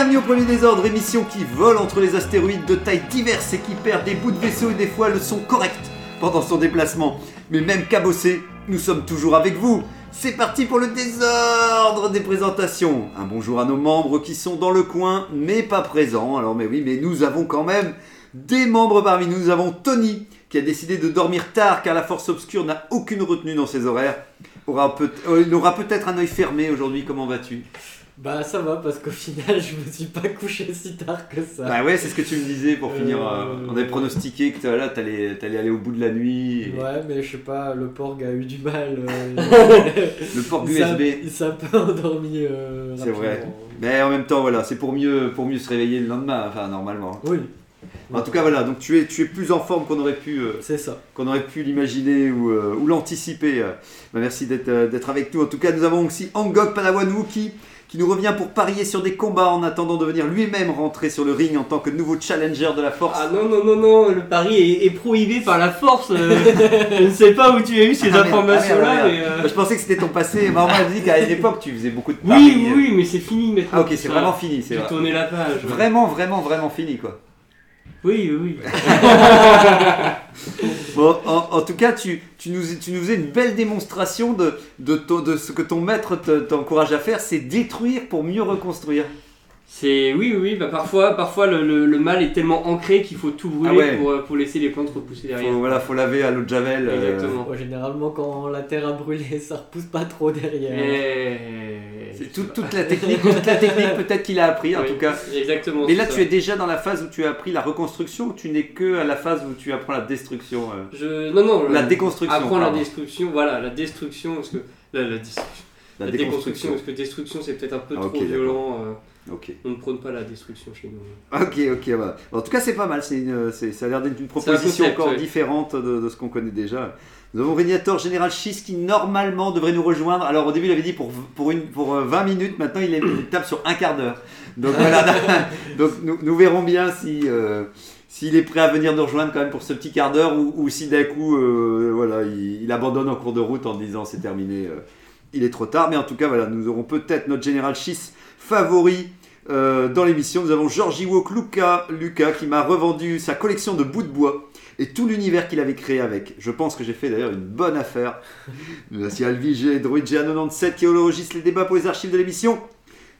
Bienvenue au Premier Désordre, émission qui vole entre les astéroïdes de tailles diverses et qui perd des bouts de vaisseau et des fois le son correct pendant son déplacement. Mais même cabossé, nous sommes toujours avec vous. C'est parti pour le désordre des présentations. Un bonjour à nos membres qui sont dans le coin mais pas présents. Alors mais oui, mais nous avons quand même des membres parmi nous. Nous avons Tony qui a décidé de dormir tard car la force obscure n'a aucune retenue dans ses horaires. Euh, il aura peut-être un œil fermé aujourd'hui. Comment vas-tu? Bah ça va parce qu'au final je me suis pas couché si tard que ça. Bah ouais, c'est ce que tu me disais pour finir. euh, Euh, on avait pronostiqué que là, t'allais, t'allais aller au bout de la nuit. et Ouais mais je sais pas, le porg a eu du mal. euh, Le un- USB. Il s'est un peu endormi. C'est vrai. Mais en même temps, voilà, c'est pour mieux, pour mieux se réveiller le lendemain, enfin normalement. Oui, En tout cas, voilà, donc tu es, tu es plus en forme qu'on aurait pu, euh, c'est ça. qu'on aurait pu l'imaginer ou, euh, ou l'anticiper. euh. Bah, merci d'être, d'être avec nous. En tout cas, nous avons aussi Angok Padawan Wookie qui nous revient pour parier sur des combats en attendant de venir lui-même rentrer sur le ring en tant que nouveau challenger de la force. Ah non, non, non, non, le pari est, est prohibé par la force. euh, je ne sais pas où tu as eu ces Ah, informations-là, ah, euh, Bah, Je pensais que c'était ton passé. Bah, on m'a dit qu'à une époque, tu faisais beaucoup de Oui, paris. oui, oui, mais c'est fini maintenant. Ah ok, c'est vraiment fini. C'est J'ai vrai. tourné la page. Vraiment, vraiment, vraiment fini quoi. Oui, oui, oui. Bon, en, tout cas, tu, nous, tu nous faisais une belle démonstration de, de, ce que ton maître te- t'encourage à faire, c'est détruire pour mieux reconstruire. C'est oui, oui, oui, bah parfois, parfois le, le- le mal est tellement ancré qu'il faut tout brûler Ah ouais. pour, euh, pour laisser les plantes repousser derrière. Faut, voilà, faut laver à l'eau de javel. euh. Ouais, généralement quand la terre a brûlé ça repousse pas trop derrière. Et... c'est tout- toute la technique, toute la technique peut-être qu'il a appris en Oui, tout cas. Exactement. Mais là, tu es déjà dans la phase où tu as appris la reconstruction ou tu n'es que à la phase où tu apprends la destruction euh, Je... Non, non. La déconstruction. Apprendre la destruction, voilà, la destruction, parce que. La, la destruction. La, La, déconstruction, parce que destruction c'est peut-être un peu Ah, trop violent. Euh, on ne prône pas la destruction chez nous. Ok, ok, bah. En tout cas, c'est pas mal. C'est une- c'est- ça a l'air d'être une proposition concept, encore ouais. différente de, de ce qu'on connaît déjà. Nous avons Régnator Général Schiss qui normalement devrait nous rejoindre. Alors au début, il avait dit pour, pour, une, pour euh, 20 minutes. Maintenant, il, est, il tape sur un quart d'heure. Donc voilà. Donc nous, nous verrons bien si. euh, s'il est prêt à venir nous rejoindre quand même pour ce petit quart d'heure ou, ou si d'un coup euh, voilà, il, il abandonne en cours de route en disant c'est terminé, euh, il est trop tard. Mais en tout cas, voilà, nous aurons peut-être notre général Schiss favori euh, dans l'émission. Nous avons Georgie Wok Luca, Lucas qui m'a revendu sa collection de bouts de bois et tout l'univers qu'il avait créé avec. Je pense que j'ai fait d'ailleurs une bonne affaire. Merci Droid G97 qui enregistre les débats pour les archives de l'émission.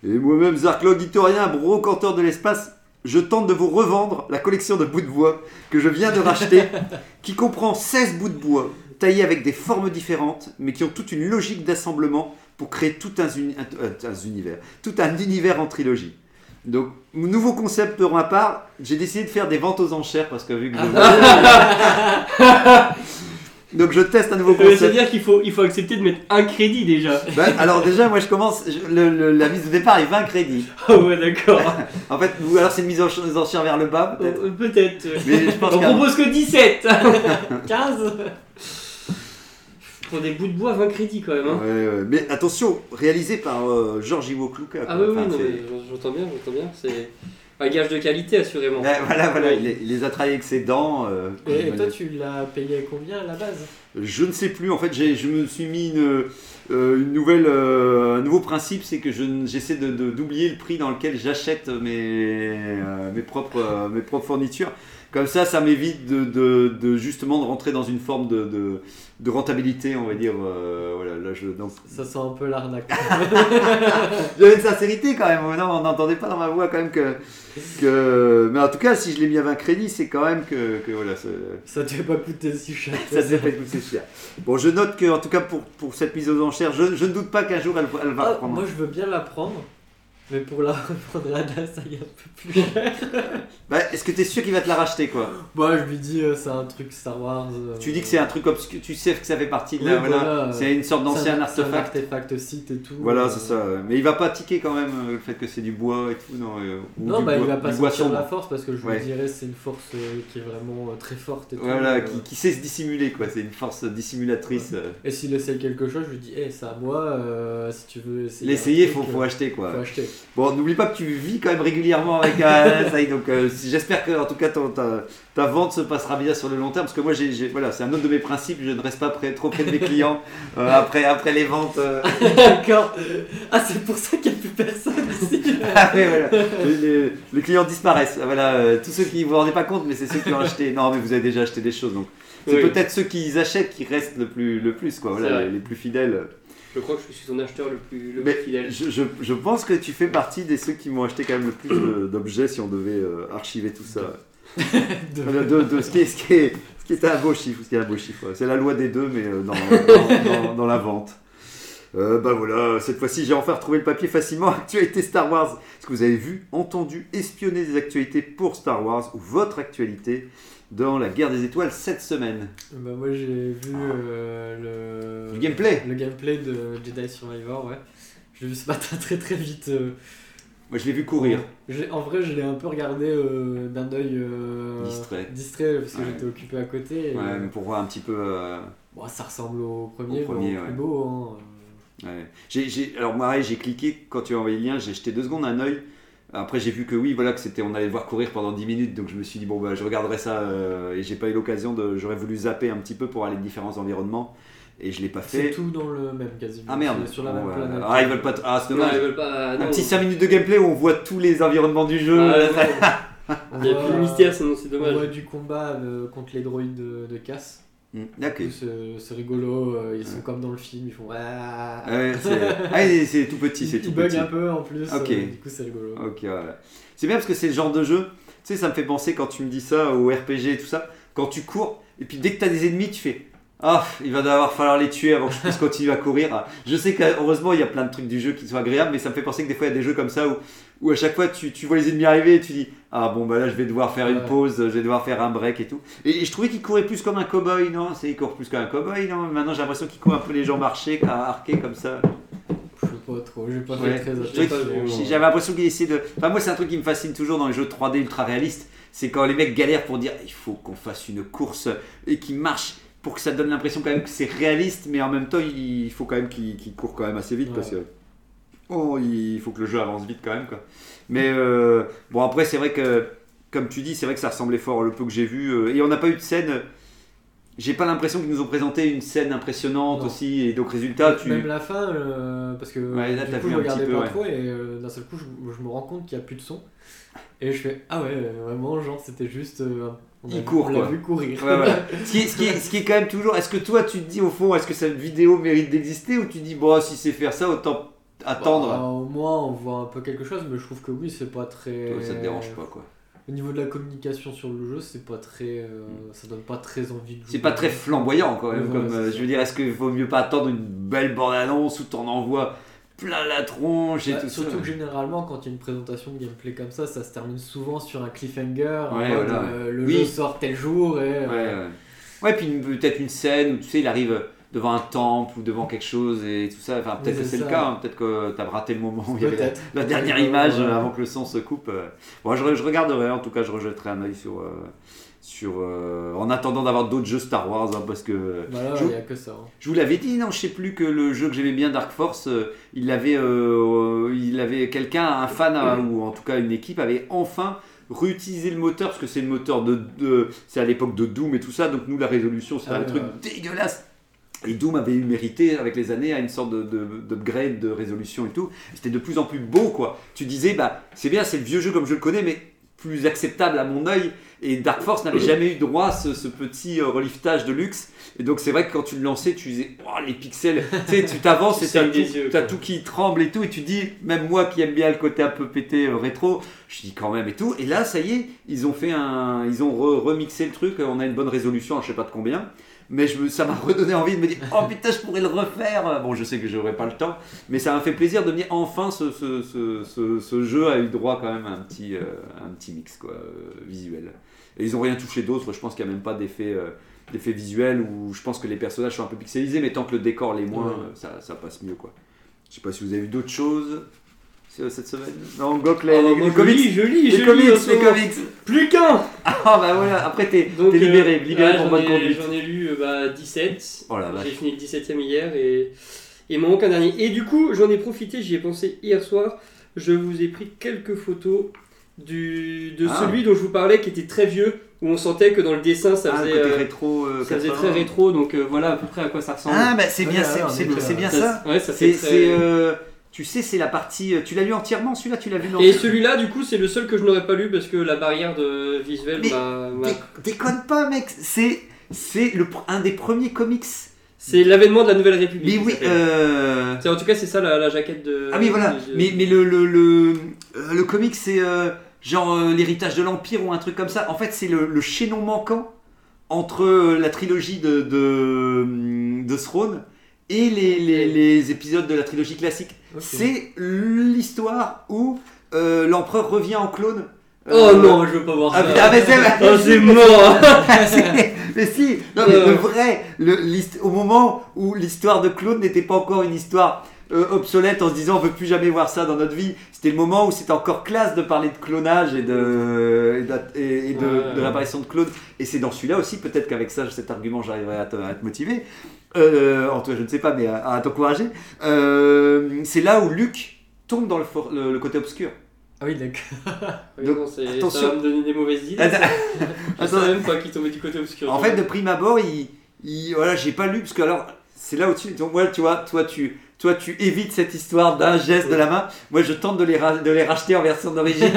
Et moi-même, Zarklog Historien, brocanteur de l'espace, je tente de vous revendre la collection de bouts de bois que je viens de racheter, qui comprend 16 bouts de bois taillés avec des formes différentes, mais qui ont toute une logique d'assemblement pour créer tout un, uni- un- un- un univers, tout un univers en trilogie. Donc, nouveau concept pour ma part, j'ai décidé de faire des ventes aux enchères parce que vu que je- Donc je teste un nouveau Ça veut concept. dire qu'il faut, il faut accepter de mettre un crédit déjà. Ben, alors déjà, moi je commence, je- le- le- la mise de départ est 20 crédits. Ah ouais, d'accord. En fait, ou alors c'est une mise aux enchères vers le bas peut-être. Euh, Peut-être. Mais je pense On qu'un- propose que 17 15 Pour des bouts de bois, 20 crédits quand même. Hein. Ouais, ouais. Mais attention, réalisé par euh, Georges Iwo Kluka. Ah oui, oui, Enfin, j'entends bien, j'entends bien. C'est un gage de qualité, assurément. Ouais, voilà, voilà, il les, il les a travaillés avec ses dents. euh, Et, toi tu l'as payé combien à la base? Je ne sais plus, en fait, j'ai- je me suis mis une, euh, une nouvelle, euh, un nouveau principe, c'est que je n- j'essaie de- de- d'oublier le prix dans lequel j'achète mes, euh, mes, propres, euh, mes propres fournitures. Comme ça, ça m'évite de, de- de justement de rentrer dans une forme de, de- de rentabilité, on va dire. euh, voilà, là, je, donc, Ça sent un peu l'arnaque. J'avais une sincérité quand même, non, on n'entendait pas dans ma voix quand même que, que... Mais en tout cas, si je l'ai mis à 20 crédits, c'est quand même que, que voilà, ça ça te fait pas coûter si cher. ça s'est fait coûter cher. Bon, je note que, en tout cas, pour, pour cette mise aux enchères, je, je ne doute pas qu'un jour elle, elle va Ah, reprendre. moi je veux bien la prendre. Mais pour la reprendre à la saga un peu plus cher. Bah, est-ce que t'es sûr qu'il va te la racheter quoi? Moi, je lui dis, euh, c'est un truc Star Wars. euh, Tu dis que c'est un truc obscur, tu sais que ça fait partie de Oui, la. Voilà, voilà, euh, c'est une sorte d'ancien un- c'est un artefact. artefact site et tout. Voilà, c'est ça. Mais il va pas tiquer quand même euh, le fait que c'est du bois et tout, non euh, ou Non, du bah il bois- va pas du bois sentir sombre. la force parce que je Ouais. vous dirais c'est une force euh, qui est vraiment euh, très forte et tout. Voilà, euh, qui, qui sait se dissimuler quoi. C'est une force dissimulatrice. euh. Et s'il essaye quelque chose, je lui dis, hé, c'est à moi, euh, si tu veux essayer. L'essayer, faut, faut euh, acheter quoi. faut acheter. Bon, n'oublie pas que tu vis quand même régulièrement avec y est, donc euh, j'espère que en tout cas ton- ta, ta vente se passera bien sur le long terme parce que moi j'ai j'ai- voilà c'est un autre de mes principes je ne reste pas près, trop près de mes clients euh, après après les ventes euh. D'accord. Ah, c'est pour ça qu'il n'y a plus personne ici. Ah ouais, voilà. les, clients disparaissent voilà euh, tous ceux qui vous vous rendez pas compte mais c'est ceux qui ont acheté non mais vous avez déjà acheté des choses donc c'est Oui. peut-être ceux qui achètent qui restent le plus le plus quoi voilà les plus fidèles Je crois que je suis son acheteur le plus, le plus fidèle. je, je, je pense que tu fais partie des ceux qui m'ont acheté quand même le plus d'objets si on devait euh, archiver tout ça. De- de, de ce, qui est, ce, qui est, ce qui est un beau chiffre. Ce qui est un beau chiffre. C'est la loi des deux, mais euh, dans, dans, dans- dans la vente. Euh, bah voilà, cette fois-ci j'ai enfin retrouvé le papier facilement. Actualité Star Wars. Est-ce que vous avez vu, entendu, espionné des actualités pour Star Wars ou votre actualité? Dans la guerre des étoiles cette semaine Bah, moi, j'ai vu euh, le. Du gameplay Le gameplay de Jedi Survivor, ouais. Je l'ai vu ce matin très très vite. euh, Moi je l'ai vu courir. En vrai, je l'ai un peu regardé euh, d'un œil Distrait. distrait parce que Ouais. j'étais occupé à côté. et, Ouais, mais pour voir un petit peu. bon, ça ressemble au premier, Au premier, mais plus beau. Hein. Alors moi, pareil, j'ai cliqué quand tu as envoyé le lien, j'ai jeté deux secondes un œil. Après j'ai vu que oui, voilà, que c'était, on allait le voir courir pendant 10 minutes, donc je me suis dit bon bah je regarderai ça euh, et j'ai pas eu l'occasion de, j'aurais voulu zapper un petit peu pour aller de différents environnements et je l'ai pas C'est fait. tout dans le même quasiment. Ah merde. C'est Sur la même planète. Ah ils veulent pas, t- ah c'est Non, dommage. ils veulent pas. un petit 5 minutes de gameplay où on voit tous les environnements du jeu. Ah, ouais. On Il n'y a plus de mystère, sinon c'est On dommage. voit du combat euh, contre les droïdes de, de casse. Coup, C'est rigolo, euh, ils sont comme dans le film, ils font. Ah, Ouais, c'est, ah, tout petit, c'est Ils tout petit. un peu en plus, Ok. euh, du coup c'est rigolo. Ok, ouais. C'est bien parce que c'est le genre de jeu, tu sais, ça me fait penser quand tu me dis ça au RPG et tout ça, quand tu cours, et puis dès que tu as des ennemis, tu fais Ah, il va devoir falloir les tuer avant que je puisse continuer à courir. Je sais qu'heureusement, il y a plein de trucs du jeu qui sont agréables, mais ça me fait penser que des fois, il y a des jeux comme ça où, où à chaque fois, tu, tu vois les ennemis arriver et tu dis Ah, bon, bah là, je vais devoir faire une pause, je vais devoir faire un break et tout. Et, et je trouvais qu'il courait plus comme un cowboy, non? C'est, Il court plus comme un cowboy, non? Maintenant, j'ai l'impression qu'il court un peu les jambes archées, arquées comme ça. Je sais pas trop, j'ai pas Ouais. fait très. J'avais l'impression qu'il essayait de. Enfin, moi, c'est un truc qui me fascine toujours dans les jeux 3D ultra réalistes. C'est quand les mecs galèrent pour dire il faut qu'on fasse une course et qui marche pour que ça donne l'impression quand même que c'est réaliste, mais en même temps, il faut quand même qu'il court quand même assez vite Ouais. parce que. Oh, il faut que le jeu avance vite quand même, quoi. Mais euh, bon, après, c'est vrai que, comme tu dis, c'est vrai que ça ressemblait fort le peu que j'ai vu. euh, et on n'a pas eu de scène. J'ai pas l'impression qu'ils nous ont présenté une scène impressionnante Non. aussi. Et donc, résultat, tu. Même la fin, euh, parce que Ouais, là, du coup vu je un regardais peu, pas ouais. trop et euh, d'un seul coup je, je me rends compte qu'il n'y a plus de son. Et je fais Ah ouais, vraiment, genre c'était juste. On Il vu- court, on l'a quoi. vu courir. Ouais, ouais. Ce, qui est, ce, qui est, ce qui est quand même toujours. Est-ce que toi, tu te dis au fond, est-ce que cette vidéo mérite d'exister ou tu dis, bon, si c'est faire ça, autant attendre Bah, au moins on voit un peu quelque chose, mais je trouve que oui, c'est pas très. Toi, Ça te dérange pas, quoi. Au niveau de la communication sur le jeu, c'est pas très. euh, ça donne pas très envie de jouer. C'est pas très flamboyant, quand même. Ouais, comme, euh, je veux dire, est-ce qu'il vaut mieux pas attendre une belle bande-annonce où t'en envoies plein la tronche et Bah, tout surtout ça que généralement, quand il y a une présentation de gameplay comme ça, ça se termine souvent sur un cliffhanger. en Ouais, mode, voilà, euh, le Oui. jeu sort tel jour et. Ouais, euh, ouais. Ouais, puis peut-être une scène où tu sais, il arrive devant un temple ou devant quelque chose et tout ça. Enfin, peut-être que c'est le cas, hein. peut-être que t'as raté le moment où il y avait la, dernière image euh, avant que le son se coupe. Bon, je, je regarderai, en tout cas, je rejetterai un œil sur. euh, sur euh, en attendant d'avoir d'autres jeux Star Wars, hein, parce que Bah là, Je- il n'y a que ça. hein. je vous l'avais dit, non, je sais plus que le jeu que j'aimais bien, Dark Force, euh, il avait, euh, il avait quelqu'un, un fan, euh, ou en tout cas une équipe, avait enfin réutilisé le moteur, parce que c'est le moteur de, de- c'est à l'époque de Doom et tout ça, donc nous la résolution Ah un ouais, truc dégueulasse. Et Doom avait eu mérité avec les années à une sorte de, de, d'upgrade de résolution et tout. C'était de plus en plus beau quoi. Tu disais bah c'est bien, c'est le vieux jeu comme je le connais, mais plus acceptable à mon œil. Et Dark Force n'avait jamais eu droit à ce, ce petit euh, reliftage de luxe. Et donc c'est vrai que quand tu le lançais, tu disais oh, les pixels, tu sais, tu t'avances et t'as tout, yeux, quoi. tout qui tremble et tout, et tu dis, même moi qui aime bien le côté un peu pété euh, rétro, je dis quand même et tout. Et là, ça y est, ils ont fait un, ils ont re- remixé le truc. On a une bonne résolution, je sais pas de combien. mais je me- ça m'a redonné envie de me dire oh putain je pourrais le refaire. Bon je sais que j'aurai pas le temps, mais ça m'a fait plaisir de me dire enfin ce, ce, ce, ce- ce jeu a eu droit quand même à un petit, euh, un petit mix quoi, euh, visuel. Et ils ont rien touché d'autre, je pense qu'il n'y a même pas d'effet euh, d'effet visuel où je pense que les personnages sont un peu pixelisés, mais tant que le décor l'est moins, Ouais. ça, ça passe mieux quoi. Je sais pas si vous avez vu d'autres choses euh, cette semaine. Non, Gok, les, Ah, les- les je comics. lis, je lis, Les je lis comics, ce les comics. Plus qu'un Ah bah voilà, après t'es libéré, euh, libéré pour bonne conduite. J'en ai lu euh, bah, 17. Oh. J'ai fini le 17ème hier et et il m'en manque un dernier. Et du coup, j'en ai profité, j'y ai pensé hier soir. Je vous ai pris quelques photos du, de Ah. celui dont je vous parlais qui était très vieux, où on sentait que dans le dessin ça Ah, faisait, le euh, rétro. euh, ça faisait 80. très rétro. Donc euh, voilà à peu près à quoi ça ressemble. Ah bah c'est bien, ouais, c'est- bien ça, ça. Ouais, ça C'est fait très. c'est, tu sais c'est la partie. Tu l'as lu entièrement celui-là, tu l'as vu dans. Et celui-là, du coup, c'est le seul que je n'aurais pas lu parce que la barrière de visuel Mais m'a. Dé- Déconne pas mec, c'est c'est un des premiers comics. C'est l'avènement de la Nouvelle République. Mais oui. euh, C'est- En tout cas, c'est ça la, la jaquette de. Ah oui voilà. de- Mais mais le le le, euh, le comic c'est euh, genre euh, l'héritage de l'empire ou un truc comme ça. En fait c'est le, le chaînon manquant entre euh, la trilogie de de, de Throne et les, les, les épisodes de la trilogie classique. C'est l'histoire où euh, l'empereur revient en clone. Oh non, je veux pas voir Ah, ça. putain, mais c'est Oh, c'est mort mais si, non, mais le vrai, le, au moment où l'histoire de Claude n'était pas encore une histoire euh, obsolète en se disant on veut plus jamais voir ça dans notre vie, c'était le moment où c'était encore classe de parler de clonage et de, et d'a- et- de, Ouais. de l'apparition de Claude. Et c'est dans celui-là aussi, peut-être qu'avec ça, cet argument, j'arriverai à te, à te motiver. Euh, en tout cas, je ne sais pas, mais à, à t'encourager. Euh, c'est là où Luc tombe dans le, for- le- le côté obscur. Ah oui, d'accord. Oui, Donc, attention. Ça va me donner des mauvaises idées. Attends. Je savais même pas qu'il tombait du côté obscur. En fait, de prime abord, il, il- voilà, j'ai pas lu parce que alors, c'est là au-dessus. Donc moi, tu vois, toi, tu, toi, tu évites cette histoire d'un geste de la main. Moi, je tente de les, ra- de les racheter en version d'origine,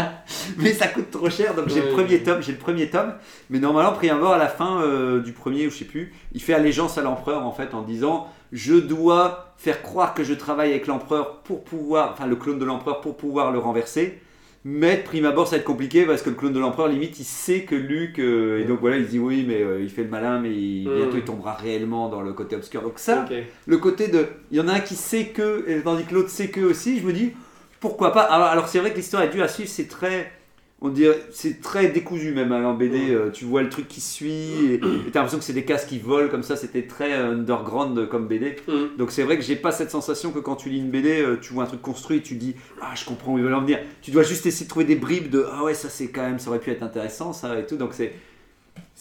mais ça coûte trop cher. Donc j'ai le premier tome, j'ai le premier tome. Mais normalement, prime abord, à la fin euh, du premier ou je sais plus, il fait allégeance à l'empereur en fait en disant, je dois faire croire que je travaille avec l'empereur pour pouvoir, enfin le clone de l'empereur pour pouvoir le renverser. Mais de prime abord, ça va être compliqué parce que le clone de l'empereur, limite, il sait que Luke. euh, et donc voilà, il se dit oui, mais euh, il fait le malin, mais il- Mm. bientôt il tombera réellement dans le côté obscur. Donc ça, le côté de. Il y en a un qui sait que, et tandis que l'autre sait que aussi, je me dis pourquoi pas? Alors, alors c'est vrai que l'histoire est dure à suivre, c'est très. On dirait, c'est très décousu même hein, en BD. euh, tu vois le truc qui suit et t'as l'impression que c'est des cases qui volent comme ça. C'était très euh, underground comme BD. Mm. Donc c'est vrai que j'ai pas cette sensation que quand tu lis une BD, euh, tu vois un truc construit, tu dis ah je comprends où ils veulent en venir. Tu dois juste essayer de trouver des bribes de ah ouais ça c'est quand même ça aurait pu être intéressant ça et tout. Donc c'est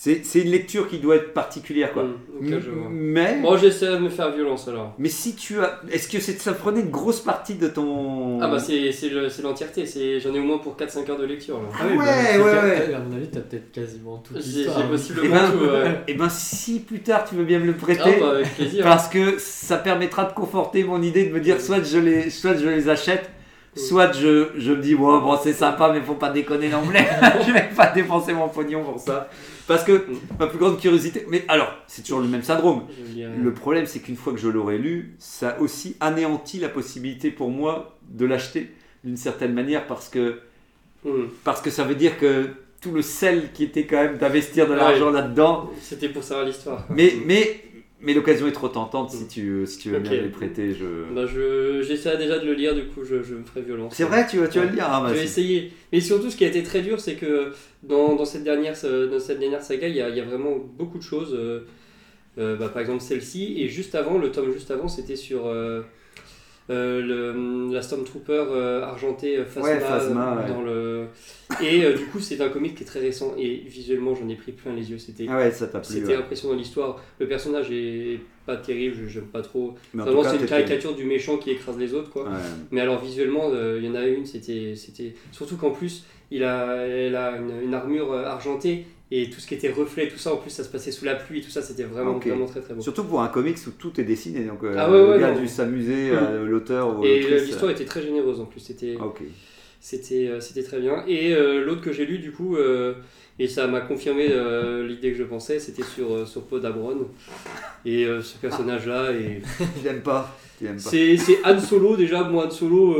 c'est c'est une lecture qui doit être particulière quoi. Mm, ok, je vois. Mais Bon, j'essaie de me faire violence alors. mais si tu as est-ce que c'est- ça prenait une grosse partie de ton Ah bah c'est c'est le- c'est l'entièreté, c'est- j'en ai au moins pour 4-5 heures de lecture là. Ah ouais, bah, ouais, ouais. À mon avis, t'as peut-être quasiment toute J'ai l'histoire. j'ai hein. Eh possiblement ben, tout. ouais. eh ben si plus tard tu veux bien me le Ah prêter. bah avec plaisir. Parce que ça permettra de conforter mon idée de me dire soit je les, soit je les achète, soit je, je me dis bon, bon c'est sympa mais faut pas déconner plus. je vais pas dépenser mon pognon pour ça. Parce que ma plus grande curiosité, mais alors c'est toujours le même syndrome. Le problème c'est qu'une fois que je l'aurai lu, ça aussi anéantit la possibilité pour moi de l'acheter d'une certaine manière parce que, Mm. parce que ça veut dire que tout le sel qui était quand même d'investir de Ouais. l'argent là-dedans, C'était pour savoir l'histoire. mais, mais, mais l'occasion est trop tentante si tu, si tu veux bien me les prêter. Je... Bah je j'essaie déjà de le lire, du coup je, je me ferai violence. C'est vrai, tu, vas- tu vas le lire. Bah, je vais essayer. Mais surtout, ce qui a été très dur, c'est que dans, dans cette dernière, dans cette dernière saga, il y a, il y a vraiment beaucoup de choses. euh, euh, bah, par exemple, celle-ci. Et juste avant, le tome juste avant, c'était sur euh, euh, le, la Stormtrooper euh, argentée euh, Phasma. Ouais, Phasma, dans le... Et euh, du coup, c'est un comic qui est très récent. Et visuellement, j'en ai pris plein les yeux. C'était Ah ouais, c'était impressionnant l'histoire. Le personnage est pas terrible, j'aime pas trop. Vraiment, c'est une caricature du méchant qui écrase les autres, quoi. Ouais. Mais alors visuellement, euh, il y en a une, c'était, c'était surtout qu'en plus, il a, elle a une, une armure euh, argentée et tout ce qui était reflet, tout ça, en plus, ça se passait sous la pluie, tout ça, c'était vraiment, Ok. vraiment très très beau. Surtout pour un comics où tout est dessiné. Donc, euh, Ah ouais, le ouais, gars a dû s'amuser, Mm. euh, l'auteur ou Et euh, l'histoire était très généreuse en plus, c'était, c'était, euh, c'était très bien. Et euh, l'autre que j'ai lu, du coup, et ça m'a confirmé l'idée que je pensais, c'était sur, sur Podabron. Et ce personnage-là, et Tu l'aimes pas. C'est, Han Solo déjà, moi Han Solo,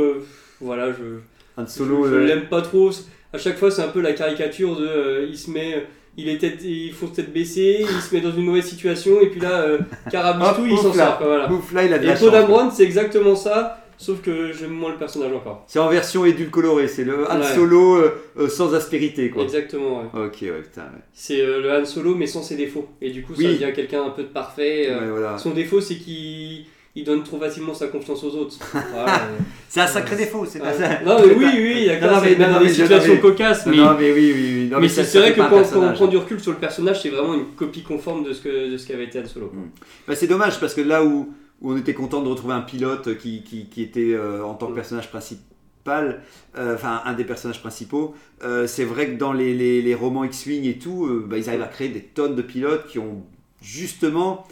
voilà, je. Han Solo. je, je l'aime pas trop. À chaque fois, c'est un peu la caricature de. il se met il est tête, il fonce tête baissée, il se met dans une mauvaise situation, et puis là, euh, Carabistou, Hop, il s'en sort. quoi, voilà. Ouf, là, il a de Et. Podamron, c'est exactement ça, sauf que j'aime moins le personnage encore. C'est en version édulcorée, c'est le Han Ouais. Solo euh, euh, sans aspérité, quoi. Exactement, ouais. Ok, ouais, putain. Ouais, C'est euh, le Han Solo, mais sans ses défauts. Et du coup, Oui. ça devient quelqu'un un peu de parfait. euh, Ouais, voilà. Son défaut, c'est qu'il il donne trop facilement sa confiance aux autres. Voilà, euh, C'est un sacré défaut, c'est pas ça. Non, mais oui, oui, d'accord, non, mais- c'est même non, des situations cocasses, mais. Non, mais oui, oui, oui. Non, mais c'est vrai que quand, quand on prend du recul sur le personnage, c'est vraiment une copie conforme de ce que de ce qu'avait été Han Solo. quoi. Bah, c'est dommage parce que là où, où on était content de retrouver un pilote qui, qui, qui était euh, en tant que Mm. personnage principal, euh, enfin un des personnages principaux, euh, c'est vrai que dans les, les, les romans X-Wing et tout, euh, bah, ils arrivent à créer des tonnes de pilotes qui ont justement,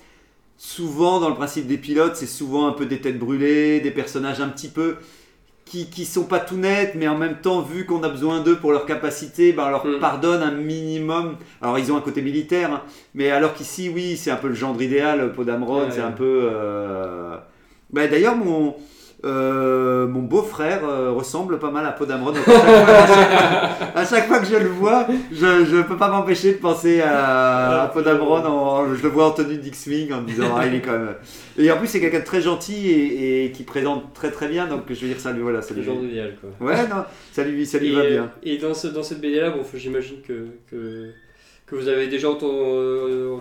souvent dans le principe des pilotes, c'est souvent un peu des têtes brûlées, des personnages un petit peu qui, qui sont pas tout nets, mais en même temps, vu qu'on a besoin d'eux pour leur capacité, bah, on leur Mm. pardonne un minimum. Alors ils ont un côté militaire, hein, mais alors qu'ici, oui, c'est un peu le genre idéal, Podamron, Ouais, c'est ouais. un peu... euh, bah, D'ailleurs, mon, euh, mon beau-frère euh, ressemble pas mal à Podamron. Donc, à, chaque fois, à chaque- à chaque fois que je le vois, je ne peux pas m'empêcher de penser à, à Podamron. En, je le vois en tenue d'X-Wing en me disant, ah, il est quand même... Et en plus, c'est quelqu'un de très gentil et, et qui présente très très bien, donc je veux dire, ça lui, voilà, ça C'est lui... le genre idéal, quoi. Ouais, non, ça lui, ça lui et, va euh, bien. et dans, ce, dans cette BD-là, bon, j'imagine que, que, que vous avez déjà entendu, euh,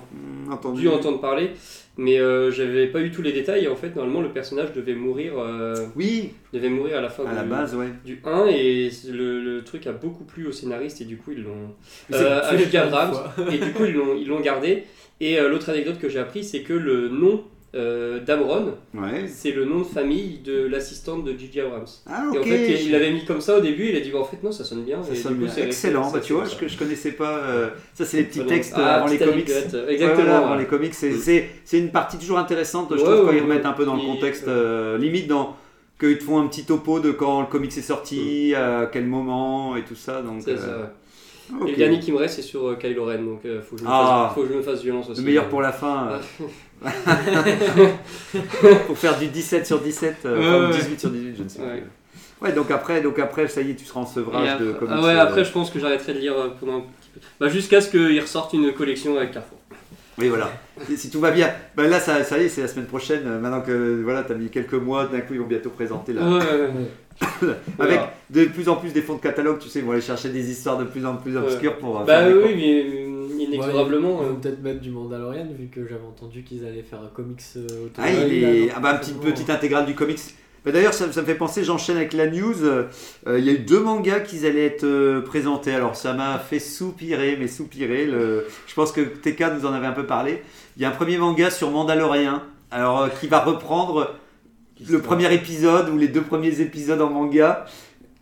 entendu. dû entendre parler, mais euh, j'avais pas eu tous les détails. Et en fait, normalement, le personnage devait mourir, euh, Oui, devait mourir à la fin à du, la base, ouais. du 1 et le, le truc a beaucoup plu aux scénaristes et du coup ils l'ont euh, Abrams et du coup ils l'ont ils l'ont gardé. Et euh, l'autre anecdote que j'ai appris c'est que le nom euh, d'Amron Ouais. c'est le nom de famille de l'assistante de J.J. Abrams Ah, et ok. en fait il l'avait mis comme ça au début il a dit en fait non ça sonne bien Ça et sonne du coup, bien. c'est resté- Excellent, bah, tu vois, je, je connaissais pas. euh, ça, c'est les petits Voilà. textes Ah, avant les comics. Ouais, exactement voilà, avant ouais. les comics, c'est Mm. une partie toujours intéressante, je Ouais, trouve, quand ouais, ils remettent ouais. un peu dans le contexte, euh, limite dans qu'ils te font un petit topo de quand le comics est sorti, à quel moment et tout ça. Donc, Mm. ça euh, ouais. ok. et le dernier qui me reste c'est sur euh, Kylo Ren donc euh, faut, que je me Ah. fasse, faut que je me fasse violence aussi le meilleur pour la fin. euh, pour faire du 17 sur 17, euh, Ouais, enfin, ouais. 18 sur 18, je ne sais Ouais. plus. Ouais, donc après, donc après, ça y est, tu seras en sevrage de après- comics. ah ouais, euh, après je pense que j'arrêterai de lire euh, pendant un petit peu. Bah, jusqu'à ce qu'ils ressortent une collection avec Carrefour. Oui, voilà. Si, si tout va bien. Ben là, ça, ça y est, c'est la semaine prochaine. Euh, Maintenant que voilà, tu as mis quelques mois, d'un coup, ils vont bientôt présenter la, Ouais, ouais, ouais. Avec Voilà. de plus en plus des fonds de catalogue, tu sais, ils vont aller chercher des histoires de plus en plus obscures pour. euh, Bah faire oui, mais euh, inexorablement. Ouais, ils euh, vont peut-être mettre du Mandalorian vu que j'avais entendu qu'ils allaient faire un comics euh, autour Ah, de il est. Ah, bah, un petit petite intégrale du comics. Bah, D'ailleurs, ça, ça me fait penser, j'enchaîne avec la news. euh, euh, Il y a eu deux mangas qui allaient être euh, présentés. Alors, ça m'a fait soupirer, mais soupirer. Le... Je pense que TK nous en avait un peu parlé. Il y a un premier manga sur Mandalorian, alors euh, qui va reprendre le premier épisode ou les deux premiers épisodes en manga.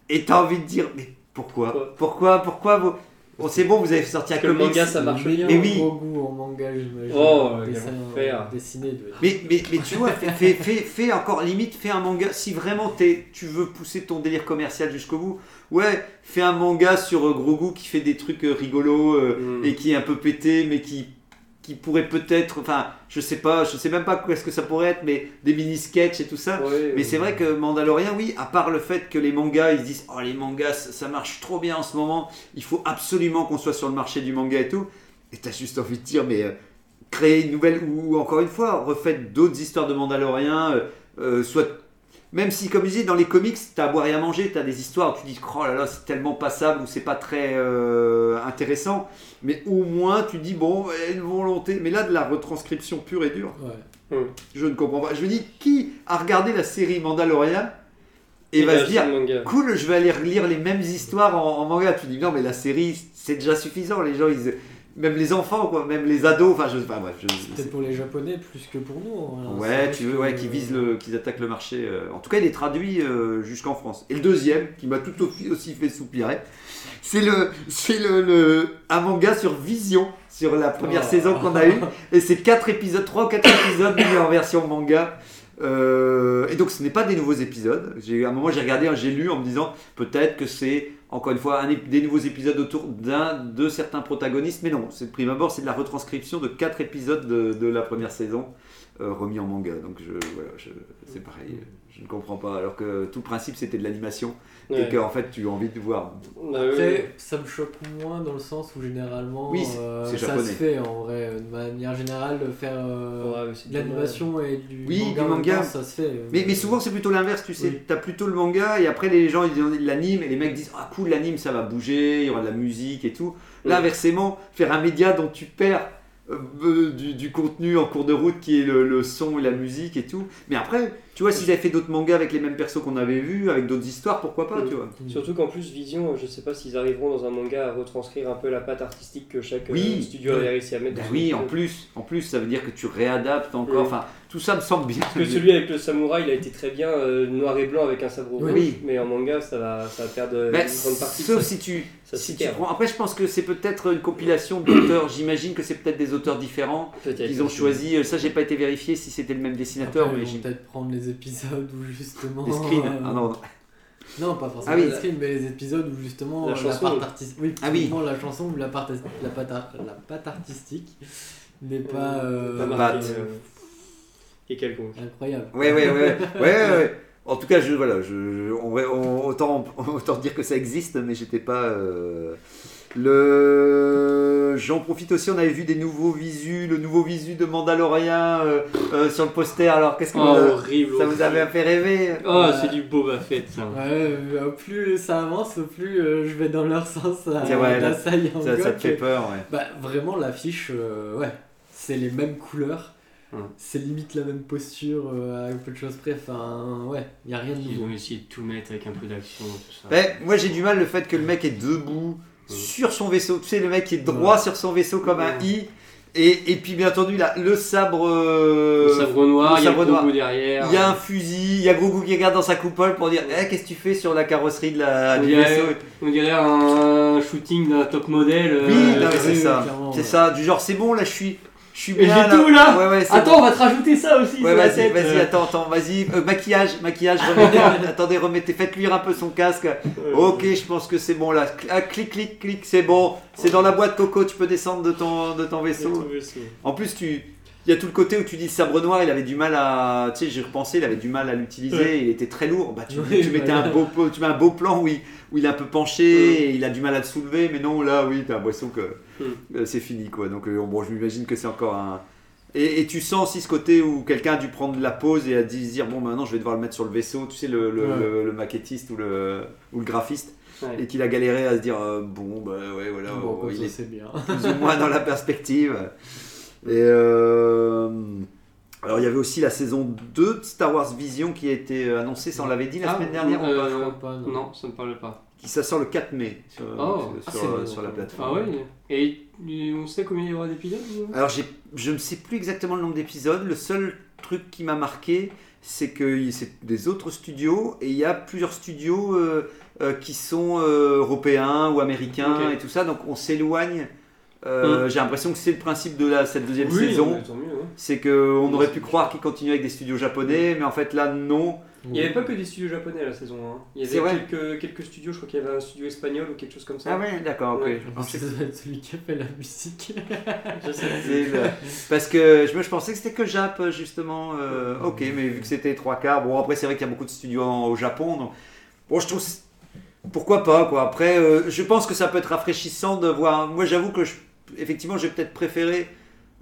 Et t'as envie de dire, mais pourquoi? Pourquoi? Pourquoi vous... Bon, c'est bon, vous avez sorti un Parce que le comics. manga, ça marche Mais bien. Mais oui. Gros goût en manga, j'imagine. Oh, Un quel dessin enfer. dessiné. doit être- Mais, mais, mais tu vois, fais, fais, fais, fais encore limite, fais un manga. Si vraiment t'es- tu veux pousser ton délire commercial jusqu'au bout, ouais, fais un manga sur euh, Grogu qui fait des trucs euh, rigolos euh, Mm. et qui est un peu pété, mais qui, qui pourrait peut-être, enfin, je sais pas, je sais même pas qu'est-ce que ça pourrait être, mais des mini-sketchs et tout ça. Mais c'est vrai que Mandalorian, oui, à part le fait que les mangas, ils se disent Oh, les mangas, ça, ça marche trop bien en ce moment, il faut absolument qu'on soit sur le marché du manga et tout. Et t'as juste envie de dire Mais euh, créer une nouvelle, ou encore une fois, refaites d'autres histoires de Mandalorian, euh, euh, soit. Même si, comme je disais, dans les comics, t'as à boire et à manger, t'as des histoires où tu dis Oh là là, c'est tellement passable ou c'est pas très euh, intéressant. Mais au moins, tu dis Bon, il y a une volonté. Mais là, de la retranscription pure et dure. Ouais. Je ne comprends pas. Je me dis, qui a regardé la série Mandalorian et va se dire, cool, je vais aller relire les mêmes histoires en, en manga. Tu dis, non, mais la série, c'est déjà suffisant. Les gens, ils, même les enfants, quoi, même les ados, enfin, je sais pas, bref. je- C'est peut-être pour les Japonais plus que pour nous. hein. Ouais, tu veux, ouais, qu'ils visent le, qu'ils attaquent le marché. euh. En tout cas, il est traduit euh, jusqu'en France. Et le deuxième, qui m'a tout aussi, fait soupirer, c'est le, c'est le, le- un manga sur Vision, sur la première Oh. saison qu'on a eue. Et c'est quatre épisodes, trois ou quatre épisodes mis en version manga. Euh, et donc ce n'est pas des nouveaux épisodes. J'ai, à un moment j'ai regardé, j'ai lu en me disant peut-être que c'est encore une fois des nouveaux épisodes autour d'un de certains protagonistes, mais non. C'est prime c'est de la retranscription de quatre épisodes de, la première saison euh, remis en manga. Donc voilà, c'est pareil. Je ne comprends pas. Alors que tout le principe c'était de l'animation Ouais. et qu'en fait tu as envie de voir. Bah, ouais, Après, ça me choque moins dans le sens où généralement Oui, c'est- euh, c'est ça japonais. se fait en vrai. De manière générale, de faire euh, Ouais, de l'animation et du Oui, manga, du en manga. temps, ça se fait. Mais, mais souvent c'est plutôt l'inverse, tu sais. Oui. T'as plutôt le manga et après les gens ils ils l'animent et les mecs disent ah cool l'anime ça va bouger, il y aura de la musique et tout. Là inversement, faire un média dont tu perds euh, euh, du, du contenu en cours de route qui est le, le son et la musique et tout. Mais après, tu vois, s'ils avaient fait d'autres mangas avec les mêmes persos qu'on avait vus, avec d'autres histoires, pourquoi pas, Mm. tu vois. Surtout qu'en plus, Vision, je sais pas s'ils arriveront dans un manga à retranscrire un peu la patte artistique que chaque Oui. euh, studio avait réussi à mettre Ben oui, en plus, en plus, ça veut dire que tu réadaptes encore. Mm. Enfin, tout ça me semble bien. Parce que celui avec le samouraï, il a été très bien euh, noir et blanc avec un sabre rouge, Oui. mais en manga, ça va, ça va perdre euh, Ben, une grande partie. de sauf ça. si tu, ça si tu prends. Après, je pense que c'est peut-être une compilation d'auteurs. J'imagine que c'est peut-être des auteurs différents. Ils ont choisi. euh, Ça, j'ai pas été vérifié si c'était le même dessinateur, Après, mais ils vont j'ai peut-être prendre les épisodes où justement. des screens. euh, Ah non. Non, pas forcément Ah oui. les screens, mais les épisodes où justement La la, chanson. part artistique. Oui, Ah oui. la chanson ou la, part, la, la patte artistique n'est pas, euh, Pas Quelconque. incroyable. Ouais, ouais, ouais, ouais, ouais, ouais. En tout cas, je, voilà, je, je- on on- autant, autant dire que ça existe, mais j'étais pas. euh, le, j'en profite aussi. On avait vu des nouveaux visus, le nouveau visu de Mandalorian euh, euh, sur le poster. Alors, qu'est-ce que Oh, vous a- horrible. ça vous avait fait rêver Oh, c'est du Boba Fett, ça. Ouais, plus ça avance, plus euh, je vais dans leur sens à là, en ça, ça te fait peur, ouais. Bah, vraiment, l'affiche, euh, ouais, c'est les mêmes couleurs. Ouais. C'est limite la même posture euh, à un peu de choses près. Enfin, ouais, il n'y a rien de Ils nouveau. ont essayé de tout mettre avec un peu d'action et tout ça. Ouais, moi j'ai du mal le fait que le mec est debout sur son vaisseau. Tu sais, le mec qui est droit sur son vaisseau comme un i. Et, et puis bien entendu, là, le sabre. euh, le sabre noir, il y a. Grogu derrière. Il y a un fusil, il y a Grogu qui regarde dans sa coupole pour dire Eh, Qu'est-ce que tu fais sur la carrosserie de la, On du dirait, vaisseau? on dirait un shooting d'un top modèle. euh, Oui, oui, c'est ça. C'est ouais. ça, du genre, c'est bon, là, je suis, je suis bien. j'ai tout, là Ouais, ouais, c'est Attends, bon. on va te rajouter ça aussi Ouais, vas-y, vas-y, euh. attends, attends, vas-y. Euh, maquillage, maquillage, remettez, attendez, remettez, faites luire un peu son casque. Ok, je pense que c'est bon là. Ah, clic, clic, clic, c'est bon. C'est dans la boîte Coco, tu peux descendre de ton, de ton vaisseau. En plus, tu. Il y a tout le côté où tu dis sabre noir, il avait du mal à. Tu sais, j'ai repensé, il avait du mal à l'utiliser, Ouais. il était très lourd. Bah, tu, Oui, tu mettais un beau, tu mets un beau plan où il, où il est un peu penché et il a du mal à te soulever, mais non, là, oui, t'as l'impression que euh, c'est fini, quoi. Donc, euh, bon, je m'imagine que c'est encore un. Et, et tu sens aussi ce côté où quelqu'un a dû prendre la pause et a se dire bon maintenant je vais devoir le mettre sur le vaisseau, tu sais le, le, le- le maquettiste ou le, ou le graphiste Ouais. et qu'il a galéré à se dire euh, bon bah ouais voilà Bon, oh, il est bien. plus ou moins dans la perspective. Et euh, alors il y avait aussi la saison 2 de Star Wars Vision qui a été annoncée, ça on l'avait dit la Ah, semaine dernière, ou euh, pas, Je crois pas, non. Non, ça me parle pas. qui ça sort le 4 mai sur, Oh, sur, ah, sur- c'est- sur la Ah plateforme. ouais Et et on sait combien il y aura d'épisodes Alors je ne sais plus exactement le nombre d'épisodes, le seul truc qui m'a marqué c'est que c'est des autres studios et il y a plusieurs studios euh, euh, qui sont euh, européens ou américains et tout ça, donc on s'éloigne. Euh, J'ai l'impression que c'est le principe de la, cette deuxième Oui, saison. ouais. C'est qu'on aurait pu croire qu'ils continuaient avec des studios japonais, mais en fait là non. Il n'y avait pas que des studios japonais la saison 1. Il y avait vrai. quelques, quelques studios, je crois qu'il y avait un studio espagnol ou quelque chose comme ça. Ah ouais, d'accord, ok. Ouais. Je Je que que ça doit être celui qui a fait la musique. Je sais. Parce que je, me- je pensais que c'était que Jap, justement. euh, ok, mais vu que c'était trois quarts, bon après c'est vrai qu'il y a beaucoup de studios en- au Japon, donc bon je trouve... Pourquoi pas, quoi. Après, euh, je pense que ça peut être rafraîchissant de voir... Moi j'avoue que, je... effectivement, j'ai peut-être préféré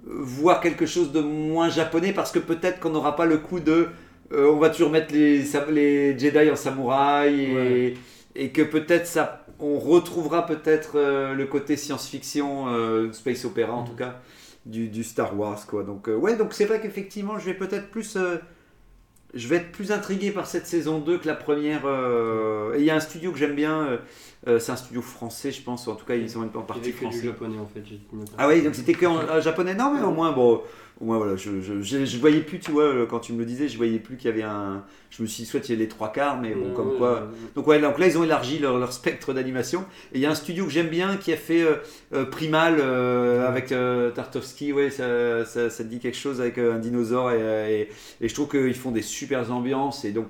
euh, voir quelque chose de moins japonais, parce que peut-être qu'on n'aura pas le coup de... euh, on va toujours mettre les, les Jedi en samouraï, et, Ouais. et que peut-être ça... On retrouvera peut-être euh, le côté science-fiction, euh, space opéra en Mhm. tout cas, du, du Star Wars quoi. Donc ouais, donc c'est vrai qu'effectivement, je vais peut-être plus, je vais être plus intrigué par cette saison 2 que la première. euh, Et il y a un studio que j'aime bien, euh, euh, c'est un studio français, je pense. En tout cas, ils ont une partie avait française. japonais en fait. Ah oui, donc c'était que en japonais? Non, mais au moins, bon, au moins voilà, je, je, je, je voyais plus, tu vois, quand tu me le disais, je voyais plus qu'il y avait un. Je me suis dit, soit il y a les trois quarts, mais bon, comme ouais, quoi. ouais. Donc ouais, donc là ils ont élargi leur, leur spectre d'animation. Et il y a un studio que j'aime bien qui a fait euh, Primal avec Tartovsky, ouais, ça, ça, ça te dit quelque chose avec un dinosaure et, et, et je trouve qu'ils font des super ambiances et donc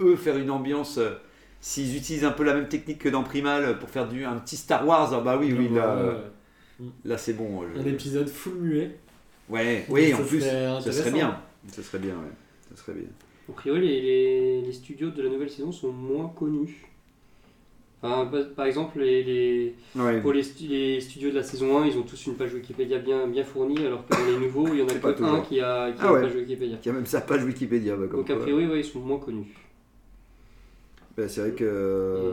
eux faire une ambiance, euh, s'ils utilisent un peu la même technique que dans Primal euh, pour faire du, un petit Star Wars, ah bah oui, oui, là, euh, là c'est bon. Un épisode full muet. Ouais, oui, Ça en plus, serait ce serait bien. Ce serait bien, ouais. Ce serait bien. A priori, les, les- les studios de la nouvelle saison sont moins connus. Enfin, par- exemple, les, les- Ouais. pour les, stu- les studios de la saison 1, ils ont tous une page Wikipédia bien, bien fournie, alors que dans les nouveaux, il y en a que pas un qui a, qui Ah a ouais. une page Wikipédia. Il y a même sa page Wikipédia. bah, comme Donc a priori, ouais, ils sont moins connus. Bah, c'est vrai que.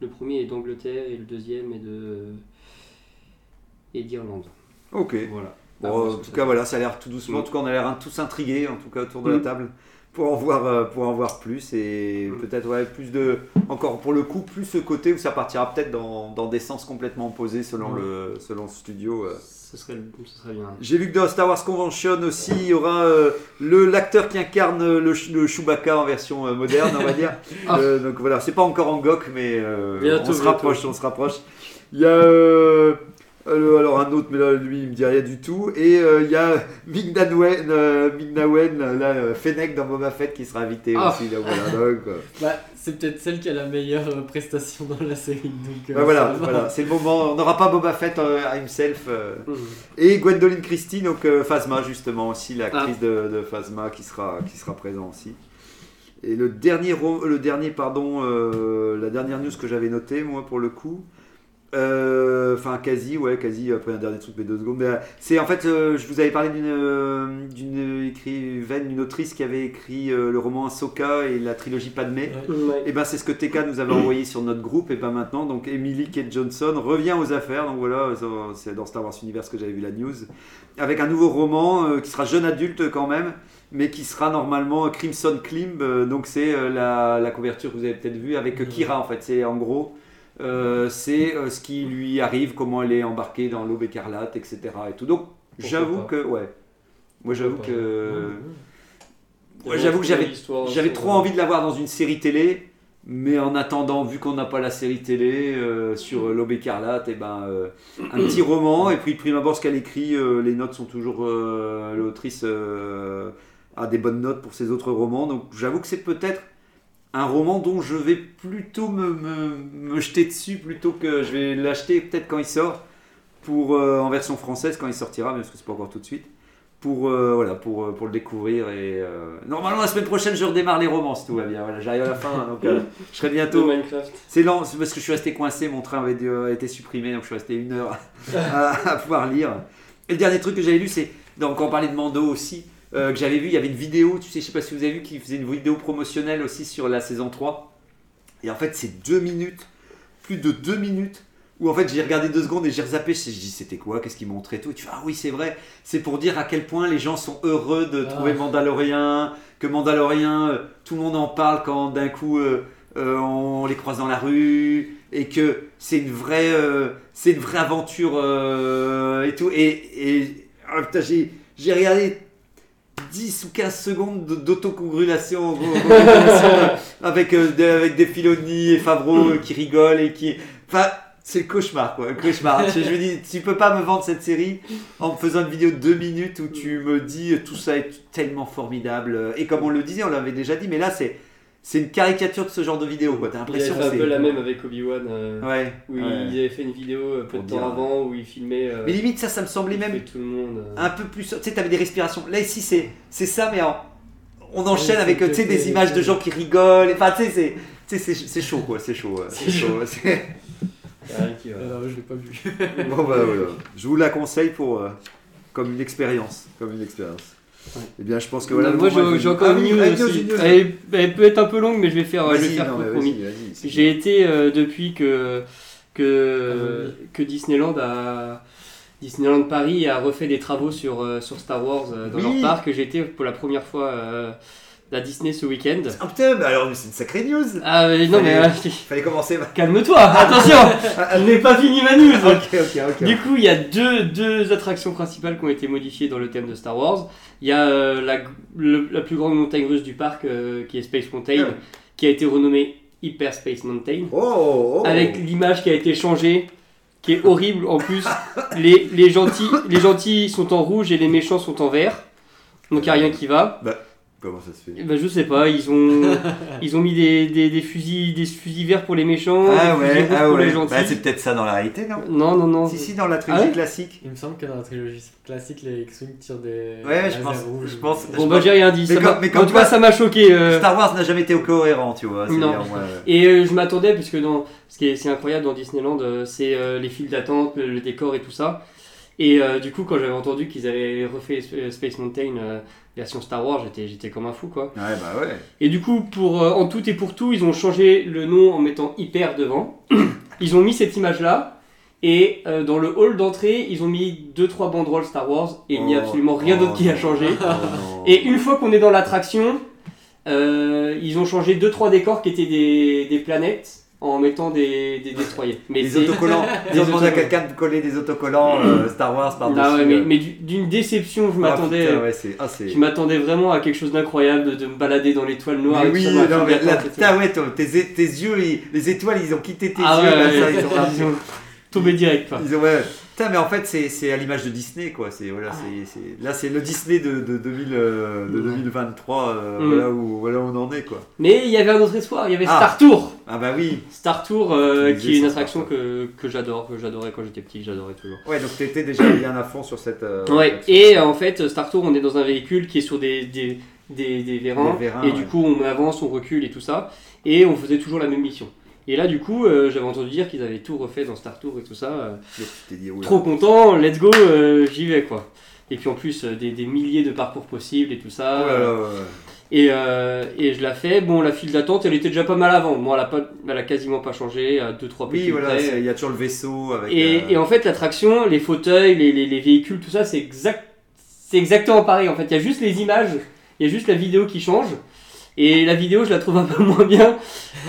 Le premier est d'Angleterre et le deuxième est de et d'Irlande. Ok. Voilà. Bon, Ah, en tout cas, voilà, ça a l'air tout doucement. En Mm. tout cas, on a l'air tous intrigués, en tout cas, autour de la Mm. table, pour en voir, euh, pour en voir plus. Et peut-être, ouais, plus de. Encore pour le coup, plus ce côté où ça partira peut-être dans, dans des sens complètement opposés selon, Ouais. le, selon le studio. euh. Ce serait, ce serait bien. J'ai vu que dans Star Wars Convention aussi, il y aura euh, le l'acteur qui incarne le, le Chewbacca en version euh, moderne, on va dire. Ah. Euh, donc voilà, c'est pas encore en GOC, mais Bientôt, on se rapproche, on se rapproche. Il y a euh, alors un autre, mais là lui il me dit rien du tout. Et euh, il y a Ming-Na Wen, euh, Ming-Na Wen, là, euh, Fennec dans Boba Fett qui sera invité Ah. aussi. là, voilà, donc, euh, Bah, c'est peut-être celle qui a la meilleure prestation dans la série. Donc, bah, voilà, voilà, c'est le moment. On n'aura pas Boba Fett à himself. Mhm. Et Gwendoline Christie, donc Phasma justement aussi, Ah. l'actrice de, de Phasma qui sera, qui sera présent aussi. Et le dernier, le dernier pardon, euh, la dernière news que j'avais notée, moi pour le coup, enfin quasi, ouais, quasi, après un dernier truc, mais deux secondes, mais, euh, c'est en fait, euh, je vous avais parlé d'une euh, d'une écrivaine, d'une autrice qui avait écrit euh, le roman Ahsoka et la trilogie Padmé. Ouais. Ouais. Et ben c'est ce que TK nous avait envoyé sur notre groupe et ben maintenant donc Emily Kate Johnson revient aux affaires. Donc voilà c'est dans Star Wars Universe que j'avais vu la news. Avec un nouveau roman euh, qui sera jeune adulte quand même mais qui sera normalement Crimson Climb. Euh, donc c'est euh, la, la couverture que vous avez peut-être vue avec euh, Kira en fait. C'est en gros euh, c'est euh, ce qui lui arrive comment elle est embarquée dans l'aube écarlate etc et tout. Donc j'avoue que ouais. Moi j'avoue que Ouais, j'avoue que j'avais trop envie de la voir dans une série télé, mais en attendant, vu qu'on n'a pas la série télé euh, sur l'Aube écarlate, et ben, euh, un petit roman, et puis prime abord ce qu'elle écrit, euh, les notes sont toujours. euh, L'autrice euh, a des bonnes notes pour ses autres romans, donc j'avoue que c'est peut-être un roman dont je vais plutôt me, me- me jeter dessus plutôt que je vais l'acheter peut-être quand il sort, pour, euh, en version française quand il sortira, même parce que c'est pas encore tout de suite pour, euh, voilà, pour, euh, pour le découvrir. Et, euh, Normalement, la semaine prochaine, je redémarre les romans, si tout va bien. Voilà, J'arrive à la fin, donc euh, je serai bientôt. C'est lent, parce que je suis resté coincé, mon train avait dû- a été supprimé, donc je suis resté une heure à, à pouvoir lire. Et le dernier truc que j'avais lu, c'est, donc on parlait de Mando aussi, euh, que j'avais vu, il y avait une vidéo, tu sais, je sais pas si vous avez vu, qui faisait une vidéo promotionnelle aussi sur la saison 3. Et en fait, c'est deux minutes, plus de deux minutes, où en fait j'ai regardé deux secondes et j'ai rezappé, je dis c'était quoi, qu'est-ce qu'il montrait et tout. Et tu fais, ah oui, c'est vrai, c'est pour dire à quel point les gens sont heureux de Ah. trouver Mandalorian, que Mandalorian, euh, tout le monde en parle quand d'un coup euh, on les croise dans la rue, et que c'est une vraie, euh, c'est une vraie aventure euh, et tout. Et, et ah, putain, j'ai, j'ai regardé 10 ou 15 secondes de- d'autocongratulation avec, euh, des- avec des Filoni et Favreau euh, qui rigolent et qui. Enfin, c'est le cauchemar quoi, le cauchemar. je, je me dis, tu peux pas me vendre cette série en me faisant une vidéo de 2 minutes où tu me dis euh, tout ça est tellement formidable. Et comme on le disait, on l'avait déjà dit, mais là c'est. C'est une caricature de ce genre de vidéo, quoi. T'as l'impression que un c'est. peu la même avec Obi-Wan, euh, Ouais. où ouais. il avait fait une vidéo euh, peu Pour de temps dire, avant où il filmait euh, Mais limite, ça, ça me semblait même tout le monde. euh. un peu plus. Tu sais, t'avais des respirations. Là, ici, c'est c'est ça, mais en- on enchaîne Ouais, avec tu sais, des images de gens qui rigolent. Enfin, tu sais, c'est. c'est chaud quoi, c'est chaud. ouais, C'est chaud. qui va. Alors, je l'ai pas vu. bon bah voilà. Je vous la conseille pour euh, comme une expérience, comme une expérience. Ouais. Eh bien, je pense que voilà. Non, moi j'ai encore Ah une news aussi. Elle, elle peut être un peu longue, mais je vais faire, je vais faire non, promis. J'ai été euh, depuis que que, que Disneyland a Disneyland Paris a refait des travaux sur, euh, sur Star Wars euh, dans Oui. leur parc. J'ai été pour la première fois euh, à Disney ce week-end. Ah putain, mais alors c'est une sacrée news. Ah mais non mais Fallait- euh, Fallait commencer. par- calme-toi, attention, je n'ai pas fini ma news. Ok, ok, ok. Du coup, il y a deux, deux attractions principales qui ont été modifiées dans le thème de Star Wars. Il y a euh, la, le- la plus grande montagne russe du parc, euh, qui est Space Mountain, Ah. qui a été renommée Hyper Space Mountain, Oh, oh, oh. avec l'image qui a été changée, qui est horrible en plus. les, les, gentils, les gentils sont en rouge et les méchants sont en vert. Donc il n'y a rien qui va. Comment ça se fait Eh ben, je sais pas, ils ont, ils ont mis des, des, des fusils, des fusils verts pour les méchants, Ah des fusils ouais, rouges ah pour les gentils. Bah, c'est peut-être ça dans la réalité, non non, non, non. Si, si, dans la trilogie Ah ouais classique. Il me semble que dans la trilogie classique, les X-Wing tirent des. Ouais, je pense. rouges. Je pense Bon, bah, j'ai rien dit. Mais Ça quand- mais toi- cas, ça m'a choqué. euh, Star Wars n'a jamais été cohérent, tu vois. ouais. Et euh, je m'attendais, parce que dans, ce qui est, c'est incroyable dans Disneyland, euh, c'est euh, les files d'attente, le, le décor et tout ça. Et euh, du coup, quand j'avais entendu qu'ils avaient refait Sp- Space Mountain euh, version Star Wars, j'étais, j'étais comme un fou, quoi. Ouais, bah ouais. Et du coup, pour, euh, en tout et pour tout, ils ont changé le nom en mettant hyper devant. Ils ont mis cette image-là. Et euh, dans le hall d'entrée, ils ont mis 2-3 banderoles Star Wars. Et il n'y a Oh, absolument rien oh d'autre qui a changé. oh non. Et une fois qu'on est dans l'attraction, euh, ils ont changé 2-3 décors qui étaient des, des planètes en mettant des, des destroyers. Mais les c'est- autocollants. Des Ils ont demandé à quelqu'un de coller des autocollants euh, Star Wars par-dessus. Ah ouais, mais, euh. mais du- d'une déception, je Ah, m'attendais. putain, ouais. Ah. Je m'attendais vraiment à quelque chose d'incroyable, de, de me balader dans l'étoile noire. Mais oui, ça, la non, mais putain, ouais, tes, tes yeux, ils- les étoiles, ils ont quitté tes Ah yeux. ouais, là, ça, ils partis. ils ont tombé direct. Quoi. Ils ont, ouais. Putain, mais en fait, c'est à l'image de Disney, quoi. C'est voilà, c'est c'est- là, c'est le Disney de, de, 2000, euh, de 2023, euh, Mm. voilà, où, voilà où on en est, quoi. Mais il y avait un autre espoir, il y avait Ah. Star Tour. Ah bah oui. Star Tour, euh, qui est une attraction que, que j'adore, que j'adorais quand j'étais petit, que j'adorais toujours. Ouais, donc t'étais déjà bien à fond sur cette. euh, Ouais, et en fait, Star Tour, on est dans un véhicule qui est sur des, des, des, des vérins, et ouais. du coup, on avance, on recule et tout ça, et on faisait toujours la même mission. Et là, du coup, euh, j'avais entendu dire qu'ils avaient tout refait dans Star Tour et tout ça. euh, dit, trop content, let's go, euh, j'y vais quoi. Et puis en plus, des, des milliers de parcours possibles et tout ça. Oh ouais. Et, et je la fais. Bon, la file d'attente, elle était déjà pas mal avant. Bon, elle elle a quasiment pas changé, à 2-3 petits Oui, voilà, il y a toujours le vaisseau avec. Et, et en fait, l'attraction, les fauteuils, les, les, les véhicules, tout ça, c'est exact, c'est exactement pareil. En fait, il y a juste les images, il y a juste la vidéo qui change. Et la vidéo, je la trouve un peu moins bien.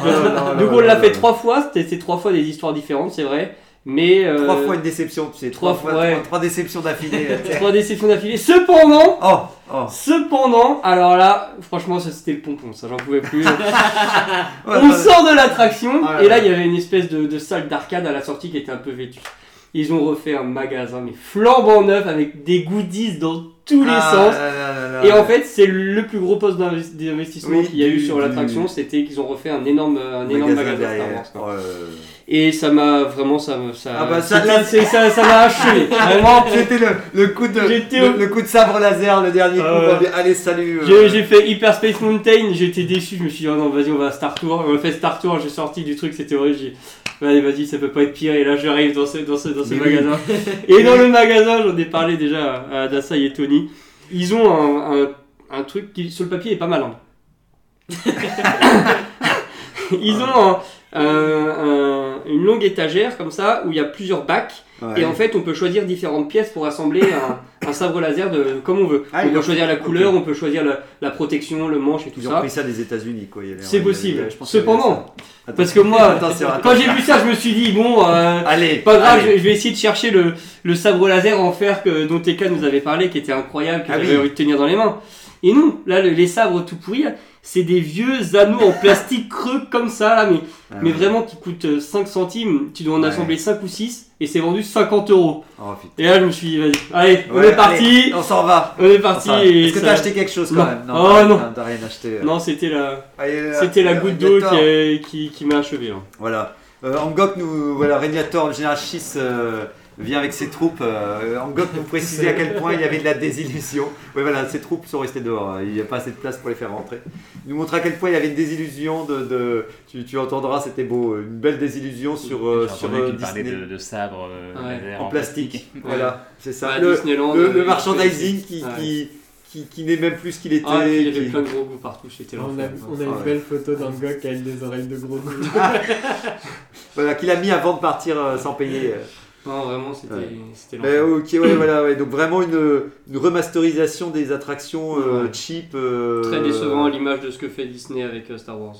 Donc là on l'a fait trois fois. C'était c'est trois fois des histoires différentes, c'est vrai. Mais euh, Trois fois une déception, tu sais, trois, trois fois, ouais. trois, trois déceptions d'affilée. trois déceptions d'affilée. Cependant, oh, oh. cependant, alors là, franchement, ça c'était le pompon, ça j'en pouvais plus. Ouais, On sort de l'attraction Ah, et là il y avait une espèce de, de salle d'arcade à la sortie qui était un peu vêtue. Ils ont refait un magasin mais flambant neuf avec des goodies dans tous les ah, sens. là, là, là. Et en fait, c'est le plus gros poste d'invest- d'investissement Oui, qu'il y a eu du- sur du- l'attraction, c'était qu'ils ont refait un énorme, un énorme magasin, Star derrière. Wars. Oh, euh, Et ça m'a vraiment, ça Ah bah, ça, ça, ça m'a achevé. Vraiment, C'était le, le coup de le, le coup de sabre laser, le dernier coup. Ah on dit, Allez, salut. euh. J'ai fait Hyper Space Mountain, j'étais déçu, je me suis dit oh non vas-y on va à Star Tour, on a fait Star Tour, j'ai sorti du truc, c'était horrible, allez vas-y ça peut pas être pire et là j'arrive dans ce, dans ce, dans ce Mais oui. magasin. Et dans le magasin j'en ai parlé déjà à Adassa et Tony, ils ont un, un, un truc qui sur le papier est pas mal. hein. ils ont un- un- un- une longue étagère comme ça où il y a plusieurs bacs Ouais. et en fait, on peut choisir différentes pièces pour assembler un, un sabre laser de comme on veut. Ah, on ils peut ont- choisir la couleur, on peut choisir la, la protection, le manche et tout Ils ont ça. pris ça des États-Unis, quoi. il y a l'air- C'est possible. je pense Cependant. Parce que moi, quand j'ai vu ça, je me suis dit bon, euh, Allez, pas grave, allez. je, je vais essayer de chercher le, le sabre laser en fer que, dont TK nous avait parlé, qui était incroyable, que Ah j'avais oui. envie de tenir dans les mains. Et non, là, le- les sabres tout pourris, c'est des vieux anneaux en plastique creux comme ça, là, mais, Ah mais ouais. vraiment qui coûtent euh, 5 centimes. Tu dois en Ouais. assembler 5 ou 6 et c'est vendu 50 euros. Oh. Et là, je me suis dit, vas-y, allez, on est parti. allez, on s'en va. On est parti. Est-ce que ça- t'as acheté quelque chose quand Non. même Oh, t'as- non. t'as- rien acheté. euh. Non, c'était la, Allez, là, c'était la là, goutte d'eau qui, a- qui, qui m'a achevé. hein. Voilà. Euh, Angok nous. Voilà, général Schiss euh, vient avec ses troupes. Euh, Angok nous précisait à quel point il y avait de la désillusion. Oui, voilà, ses troupes sont restées dehors. hein. Il n'y a pas assez de place pour les faire rentrer. Il nous montre à quel point il y avait une désillusion de. de- tu, tu entendras, c'était beau. Une belle désillusion sur, euh, sur euh, qu'il parlait Disney. de, de sabre euh, Ouais. En plastique. Voilà, c'est ça. Bah, le, Disneyland, le- euh, le merchandising qui, Ouais. qui, qui, qui n'est même plus ce qu'il était. Ah, il y avait qui- plein de gros goûts partout, c'était On a, l'enfer. on a Ah une ouais. belle photo d'Angok avec des oreilles de gros loup. Voilà, qu'il a mis avant de partir euh, sans payer. euh. Non, vraiment, c'était Ouais. l'enfer. ok, ouais, voilà, ouais. Donc vraiment une, une remasterisation des attractions euh, cheap. euh, Très décevant à l'image de ce que fait Disney avec euh, Star Wars.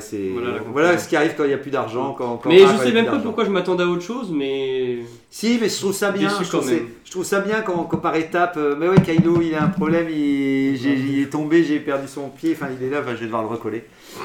C'est Voilà voilà, ce qui arrive quand il n'y a plus d'argent. Quand, quand- Mais je sais même pas pourquoi je m'attendais à autre chose, mais. Si, mais je trouve ça bien. Je trouve, je ça bien quand, quand par étape. mais ouais, Kylo, il a un problème. Il, est tombé, j'ai perdu son pied. Enfin, il est là. Enfin, je vais devoir le recoller.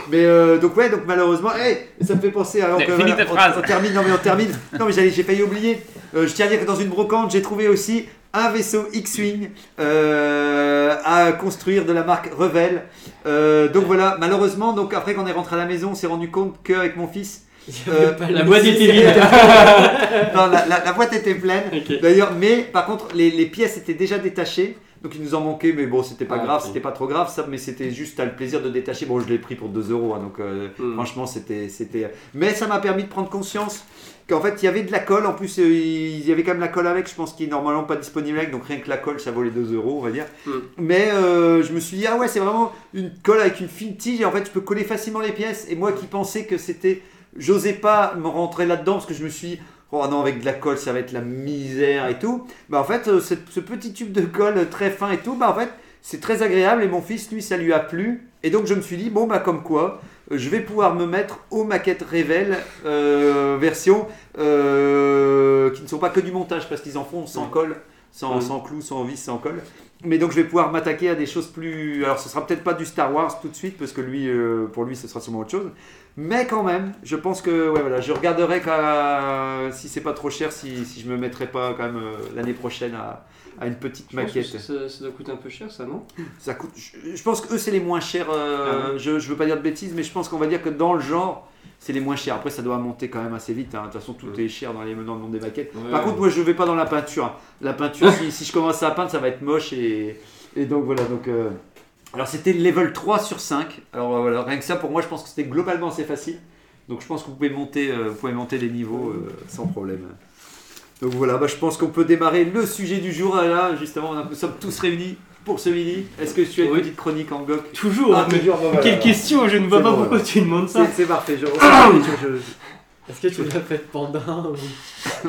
Mais euh, donc ouais, donc malheureusement, hey, ça me fait penser. Alors que, ta on-. On, termine. Non mais on termine. Non mais j'ai failli oublier. Euh, je tiens à dire que dans une brocante, j'ai trouvé aussi un vaisseau X-Wing euh, à construire de la marque Revel. Euh, donc voilà, malheureusement, donc après qu'on est rentré à la maison, on s'est rendu compte qu'avec mon fils, Euh, La boîte était vide. non, la, la- la boîte était pleine. D'ailleurs, mais par contre, les, les pièces étaient déjà détachées. Donc il nous en manquait, mais bon, c'était pas Ah, grave, c'était pas trop grave, ça, mais c'était juste, t'as le plaisir de détacher. Bon, je l'ai pris pour 2 euros, hein, donc euh, Hmm. franchement, c'était, c'était. Mais ça m'a permis de prendre conscience qu'en fait, il y avait de la colle. En plus, euh, il y avait quand même la colle avec, je pense, qui est normalement pas disponible avec, donc rien que la colle, ça vaut les 2 euros, on va dire. Hmm. Mais euh, je me suis dit, ah ouais, c'est vraiment une colle avec une fine tige, et en fait, je peux coller facilement les pièces. Et moi qui pensais que c'était. J'osais pas me rentrer là-dedans parce que je me suis dit, oh non, avec de la colle, ça va être la misère et tout. Bah en fait, euh, ce, ce petit tube de colle très fin et tout, bah en fait, c'est très agréable et mon fils, lui, ça lui a plu. Et donc je me suis dit, bon, bah comme quoi, je vais pouvoir me mettre aux maquettes Revel euh, version euh, qui ne sont pas que du montage parce qu'ils en font sans colle, sans, sans clous, sans vis, sans colle. Mais donc je vais pouvoir m'attaquer à des choses plus. Alors ce sera peut-être pas du Star Wars tout de suite parce que lui, euh, pour lui, ce sera sûrement autre chose. Mais quand même, je pense que ouais, voilà, je regarderai quand, si c'est pas trop cher, si, si je me mettrai pas quand même l'année prochaine à, à une petite Je pense que maquette. Ça, ça doit coûter un peu cher, ça, non? Ça coûte. Je, je pense que eux c'est les moins chers. euh, je, je veux pas dire de bêtises, mais je pense qu'on va dire que dans le genre. C'est les moins chers. Après, ça doit monter quand même assez vite. hein. De toute façon, tout Ouais. est cher dans, les, dans le monde des maquettes. Ouais. Par contre, moi, je vais pas dans la peinture. hein. La peinture, si, si je commence à peindre, ça va être moche. Et, et donc, voilà. Donc, euh, Alors, c'était level 3 sur 5. Alors, euh, voilà, rien que ça, pour moi, je pense que c'était globalement assez facile. Donc, je pense que vous pouvez monter, euh, vous pouvez monter les niveaux sans problème. Donc, voilà, bah, je pense qu'on peut démarrer le sujet du jour. Là, justement, on a- nous sommes tous réunis pour ce midi. Est-ce que tu as une Oui. petite chronique en goc Toujours Ah, mais toujours, voilà. Quelle question Je ne vois pas bon, pourquoi alors. tu demandes ça. C'est parfait. Je, je- je- Est-ce que tu l'as fait pendant ou...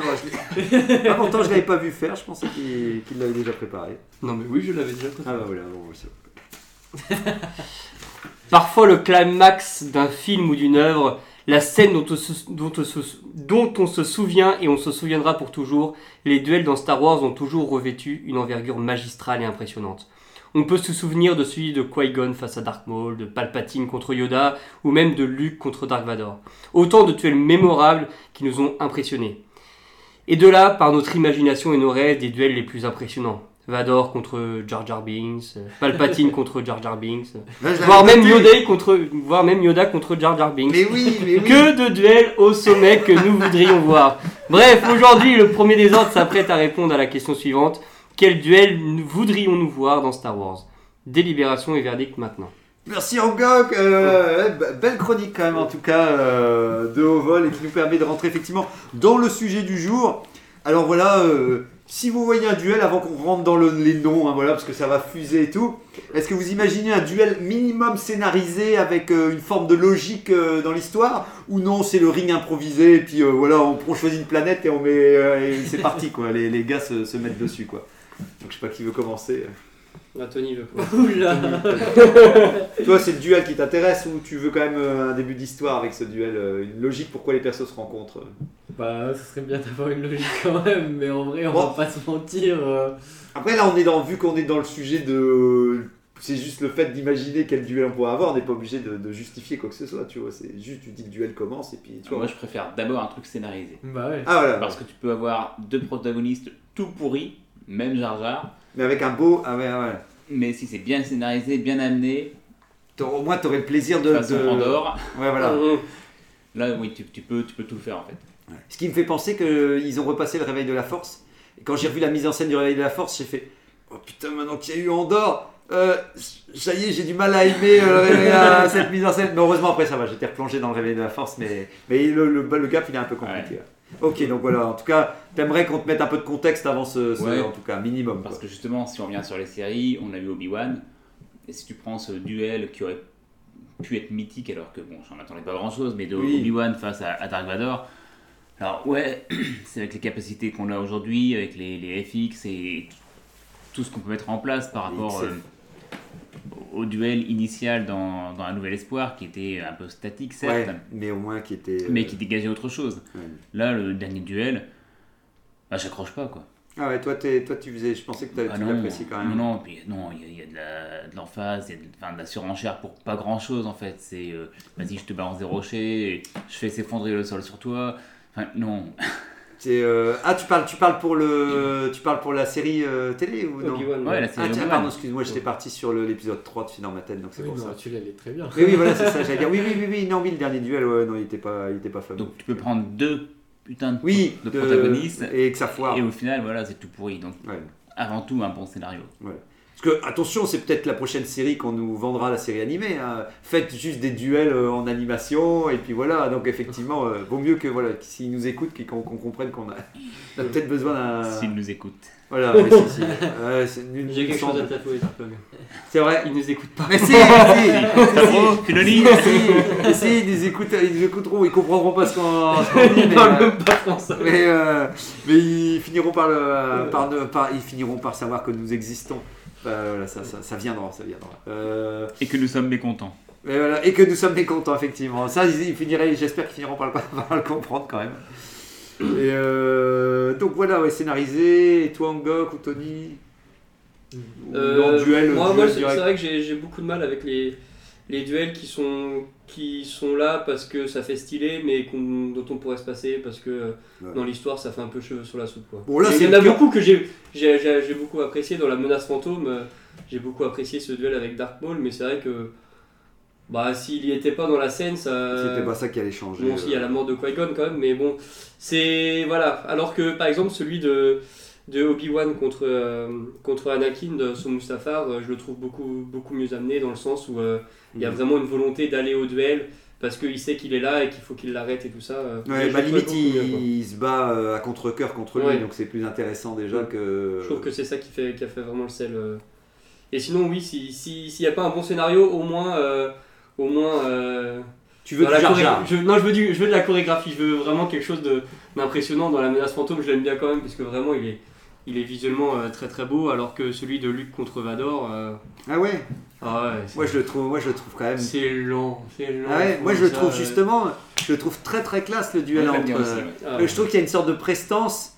Ah, pourtant, je l'avais pas vu faire. Je pensais qu'il l'avait déjà préparé. Non, mais oui, je l'avais déjà Ah, bah voilà. bon, c'est- Parfois, le climax d'un film ou d'une œuvre, la scène dont on, se, souvient et on se souviendra pour toujours, les duels dans Star Wars ont toujours revêtu une envergure magistrale et impressionnante. On peut se souvenir de celui de Qui-Gon face à Dark Maul, de Palpatine contre Yoda, ou même de Luke contre Dark Vador. Autant de duels mémorables qui nous ont impressionnés. Et de là, par notre imagination et nos rêves, des duels les plus impressionnants. Vador contre Jar Jar Binks, euh, Palpatine contre Jar Jar Binks, l'avais voire même. Yoda contre, voire même Yoda contre Jar Jar Binks. Mais oui, mais oui. Que de duels au sommet que nous voudrions voir. Bref, aujourd'hui, le premier des ordres s'apprête à répondre à la question suivante. Quel duel nous- voudrions-nous voir dans Star Wars? Délibération et verdict maintenant. Merci Angok, euh, belle chronique quand même en tout cas euh, de haut vol et qui nous permet de rentrer effectivement dans le sujet du jour. Alors voilà, euh, si vous voyez un duel avant qu'on rentre dans le- les noms, hein, voilà parce que ça va fuser et tout. Est-ce que vous imaginez un duel minimum scénarisé avec euh, une forme de logique euh, dans l'histoire? Ou non c'est le ring improvisé et puis euh, voilà on, choisit une planète et on met et c'est parti quoi. Les, gars se, se mettent dessus quoi. Donc je sais pas qui veut commencer. Ah, Tony veut pas. Oula Toi, c'est le duel qui t'intéresse ou tu veux quand même euh, un début d'histoire avec ce duel, euh, une logique pourquoi les persos se rencontrent? Bah, ce serait bien d'avoir une logique quand même, mais en vrai, on Bon. va pas se mentir. euh, Après, là, on est dans, vu qu'on est dans le sujet de. C'est juste le fait d'imaginer quel duel on pourrait avoir, on n'est pas obligé de, de justifier quoi que ce soit, tu vois. C'est juste, tu dis le duel commence et puis tu vois. Moi, je préfère d'abord un truc scénarisé. Bah ouais. Ah voilà, Parce que tu peux avoir deux protagonistes tout pourris, même Jar Jar, mais avec un beau. Ah ouais, ouais. mais si c'est bien scénarisé, bien amené, Au moins, t'aurais le plaisir de. façon de- Andorre, Ouais, voilà. Mmh. là, oui, tu, tu peux, tu peux tout faire en fait. Ce qui me fait penser qu'ils ont repassé le réveil de la force. Et quand j'ai revu la mise en scène du réveil de la force, j'ai fait Oh putain, maintenant qu'il y a eu Andorre, euh, ça y est, j'ai du mal à aimer euh, cette mise en scène. Mais heureusement, après, ça va, j'étais replongé dans le réveil de la force, mais, mais le, le, le gap, il est un peu compliqué. Ok, donc voilà, en tout cas, t'aimerais qu'on te mette un peu de contexte avant ce, ce- Ouais. en tout cas, minimum. Parce quoi. que justement, si on revient sur les séries, on a eu Obi-Wan, et si tu prends ce duel qui aurait pu être mythique, alors que bon, j'en attendais pas grand chose, mais de Oui. Obi-Wan face à, à Dark Vador, alors ouais, c'est avec les capacités qu'on a aujourd'hui, avec les, les FX et tout ce qu'on peut mettre en place par Les rapport euh, au duel initial dans, dans Un Nouvel Espoir, qui était un peu statique, certes, Ouais, mais au moins qui était. euh, mais qui dégageait autre chose. Ouais. Là, le dernier duel, bah, j'accroche pas quoi. Ah ouais, toi, toi tu faisais, je pensais que Ah tu non, l'apprécies quand même. Non, non, puis non, il y a, il y a de l'emphase, il y a de, enfin, de la surenchère pour pas grand chose en fait. C'est euh, vas-y, je te balance des rochers, je fais s'effondrer le sol sur toi. Enfin, non. Euh, Ah, tu parles, tu parles pour le, tu parles pour la série euh, télé ou non? Obi-Wan. Ouais, la Ah série tiens, pardon, excuse-moi, j'étais parti sur l'épisode 3 de Final Maten, donc c'est Oui, pour non, ça. tu est très bien. Oui, oui, voilà, c'est ça, j'allais dire. Oui, oui, oui, oui, non, oui, le dernier duel, ouais, non, il était pas, il était pas fameux. Donc tu peux prendre deux putains de, oui, de de- protagonistes Et que ça foire. et au final, voilà, c'est tout pourri. Donc Ouais. avant tout, un bon scénario. Parce que, attention, c'est peut-être la prochaine série qu'on nous vendra, la série animée. hein. Faites juste des duels euh, en animation, et puis voilà. Donc, effectivement, euh, vaut mieux que, voilà, s'ils nous écoutent, qu'on qu'on comprenne qu'on a, peut-être besoin d'un. S'ils nous écoutent. Voilà, mais si, nul- J'ai quelque chose à t'avouer. C'est vrai. Ils nous écoutent pas. Mais si, si, si, si, si, ils nous écoutent, ils nous écouteront, ils comprendront pas ce qu'on dit, mais, Ils parlent euh, même pas français. mais, euh, mais ils finiront par, le, par, ne- par- ils finiront par savoir que nous existons. Bah, voilà, ça, ça, ça viendra, ça viendra. Euh, Et que nous sommes mécontents. et, voilà, et que nous sommes mécontents, effectivement. Ça, ils, finiraient, j'espère qu'ils finiront par le, par le comprendre quand même. Et euh, donc voilà, ouais, scénarisé. Et toi, Angok ou Tony? Ou Euh, en duel, moi, c'est vrai que j'ai j'ai beaucoup de mal avec les, les duels qui sont, qui sont là parce que ça fait stylé, mais dont on pourrait se passer parce que Ouais. dans l'histoire ça fait un peu cheveux sur la soupe. Quoi. Bon, là, il y en a beaucoup que j'ai beaucoup apprécié dans la menace fantôme. J'ai beaucoup apprécié ce duel avec Dark Maul, mais c'est vrai que bah, s'il y était pas dans la scène, ça. C'était pas ça qui allait changer. Bon, s'il y a euh. la mort de Qui-Gon quand même, mais bon, c'est. Voilà. Alors que par exemple, celui de, de Obi-Wan contre, euh, contre Anakin de son Mustafar, euh, je le trouve beaucoup, beaucoup mieux amené dans le sens où euh, il y a Mhm. vraiment une volonté d'aller au duel parce qu'il sait qu'il est là et qu'il faut qu'il l'arrête et tout ça. Ouais, bah limite, il, mieux, quoi. il se bat euh, à contre-coeur contre lui, Ouais. donc c'est plus intéressant déjà Ouais. que. Je trouve que c'est ça qui, fait, qui a fait vraiment le sel. euh. Et sinon, oui, s'il si, s'il n'y a pas un bon scénario, au moins. euh, au moins euh, Tu veux dans du la je, Non, je veux, du, je veux de la chorégraphie, je veux vraiment quelque chose de- d'impressionnant dans la menace fantôme. Je l'aime bien quand même, parce que vraiment, il est, il est visuellement euh, très très beau, alors que celui de Luke contre Vador. euh, Ah ouais ah ouais, Moi je le trouve, moi je le trouve quand même. c'est lent. C'est lent. Ah ouais, moi je le trouve euh, justement, je le trouve très très classe le duel Ouais, entre. euh, ah ouais. Je trouve qu'il y a une sorte de prestance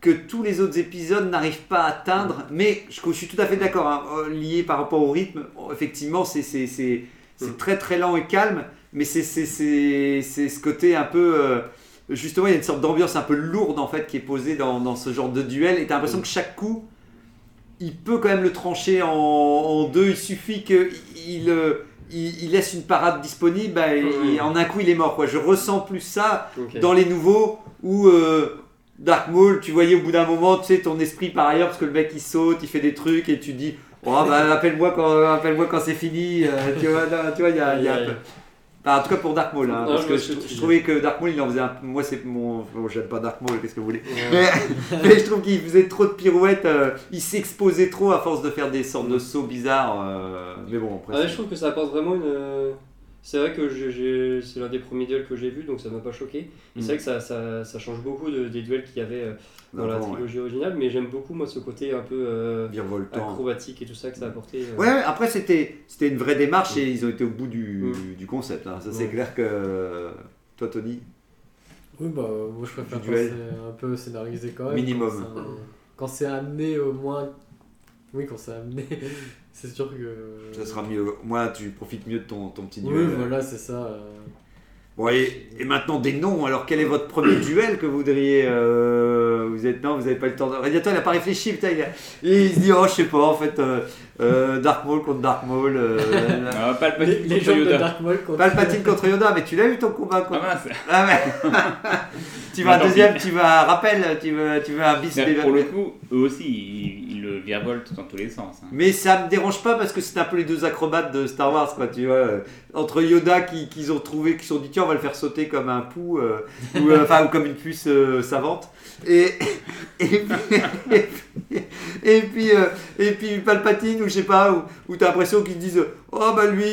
que tous les autres épisodes n'arrivent pas à atteindre, mais je, je suis tout à fait d'accord, hein, lié par rapport au rythme, effectivement c'est c'est- c'est- c'est Mm. très très lent et calme, mais c'est c'est- c'est- c'est ce côté un peu... justement il y a une sorte d'ambiance un peu lourde en fait qui est posée dans, dans ce genre de duel, et t'as l'impression Mm. que chaque coup, il peut quand même le trancher en, en deux, il suffit qu'il il, euh, il- il laisse une parade disponible, bah, et- Mm. et en un coup il est mort. Quoi. Je ressens plus ça dans les nouveaux où euh, Dark Maul, tu voyais au bout d'un moment, tu sais, ton esprit par ailleurs, parce que le mec il saute, il fait des trucs et tu dis, oh bah appelle-moi quand, appelle-moi quand c'est fini, euh, tu vois, il y a, il y a un peu- Enfin, en tout cas pour Dark Maul, hein, Non, parce que je, trouvais que Dark Maul il en faisait un moi c'est mon, bon, j'aime pas Dark Maul, qu'est-ce que vous voulez Ouais. mais, mais je trouve qu'il faisait trop de pirouettes, euh, il s'exposait trop à force de faire des sortes de sauts bizarres, euh, mais bon après Ah ouais, je trouve que ça apporte vraiment une. Euh, C'est vrai que c'est l'un des premiers duels que j'ai vu, donc ça m'a pas choqué. Et Mm. C'est vrai que ça, ça, ça change beaucoup de- des duels qu'il y avait euh, dans la ouais. trilogie originale, mais j'aime beaucoup moi ce côté un peu euh, acrobatique et tout ça que ça a apporté. euh. Ouais, après c'était c'était une vraie démarche et ils ont été au bout du, Mm. du concept. hein. Ça c'est clair que toi Tony? Oui, bah, moi je préfère quand duel. c'est un peu scénarisé quand même. Minimum. Quand c'est un- Quand c'est amené au moins. Oui, quand c'est amené, c'est sûr que. Ça sera mieux. Moi tu profites mieux de ton, ton petit Oui, duel. voilà, c'est ça. euh. Bon et, et maintenant des noms. Alors quel est votre premier duel que vous voudriez euh, Vous êtes non, vous n'avez pas le temps. De... Radiator il a pas réfléchi. Putain, il, a- il se dit oh je sais pas en fait euh, euh, Dark Maul contre Dark Maul. euh, Ah, Les, les contre de Yoda. Dark Maul contre. Palpatine contre Yoda. Mais tu l'as eu ton combat quoi. Ah mince. Ah ouais. tu veux un Bah, deuxième, tu veux un rappel, tu veux, tu veux un bis. Mais Pour le coup, eux aussi, ils le dans tous les sens. hein. Mais ça me dérange pas parce que c'est un peu les deux acrobates de Star Wars, quoi, tu vois. Entre Yoda qui- qu'ils ont trouvé, qui sont dit tiens on va le faire sauter comme un pou, euh, ou, euh, enfin ou comme une puce euh, savante. Et, et puis, et puis, et puis, euh, et puis Palpatine ou je sais pas, où, où t'as l'impression qu'ils disent oh bah lui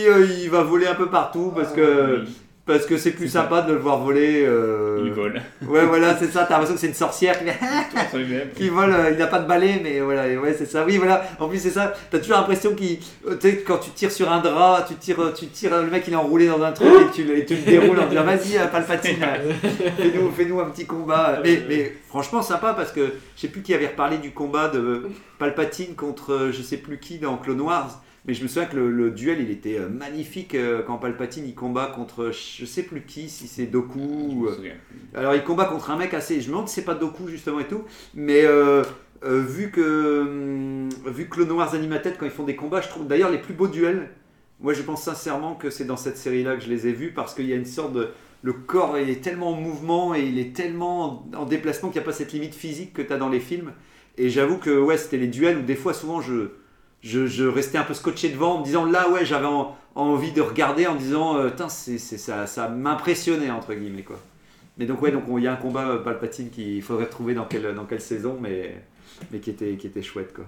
il va voler un peu partout parce que Oui, parce que c'est plus sympa de le voir voler. euh, Il vole. Ouais voilà c'est ça, t'as l'impression que c'est une sorcière qui qui vole, euh, il n'a pas de balai, mais voilà, et ouais, c'est ça. Oui, voilà. En plus, c'est ça. T'as toujours l'impression qu'il, euh, tu sais, quand tu tires sur un drap, tu tires, euh, tu tires, le mec il est enroulé dans un truc et tu, le- et tu le déroules en disant vas-y, Palpatine, fais-nous, un petit combat. Mais, mais franchement, sympa parce que je sais plus qui avait reparlé du combat de Palpatine contre je sais plus qui dans Clone Wars. Mais je me souviens que le, le duel, il était euh, magnifique euh, quand Palpatine il combat contre je sais plus qui, si c'est Doku. Ou, euh, alors il combat contre un mec assez. Je me demande si c'est pas Doku justement et tout. Mais euh, euh, vu que hum, vu que le Noirs Animated quand ils font des combats, je trouve d'ailleurs les plus beaux duels. Moi je pense sincèrement que c'est dans cette série-là que je les ai vus parce qu'il y a une sorte de le corps il est tellement en mouvement et il est tellement en déplacement qu'il n'y a pas cette limite physique que tu as dans les films. Et j'avoue que ouais c'était les duels où des fois souvent je je, je restais un peu scotché devant en me disant là ouais j'avais en- envie de regarder en disant euh, c'est, ça, ça m'impressionnait entre guillemets quoi. Mais donc ouais donc on- il y a un combat euh, Palpatine qu'il faudrait trouver dans quelle, dans quelle saison mais, mais qui, était, qui était chouette quoi.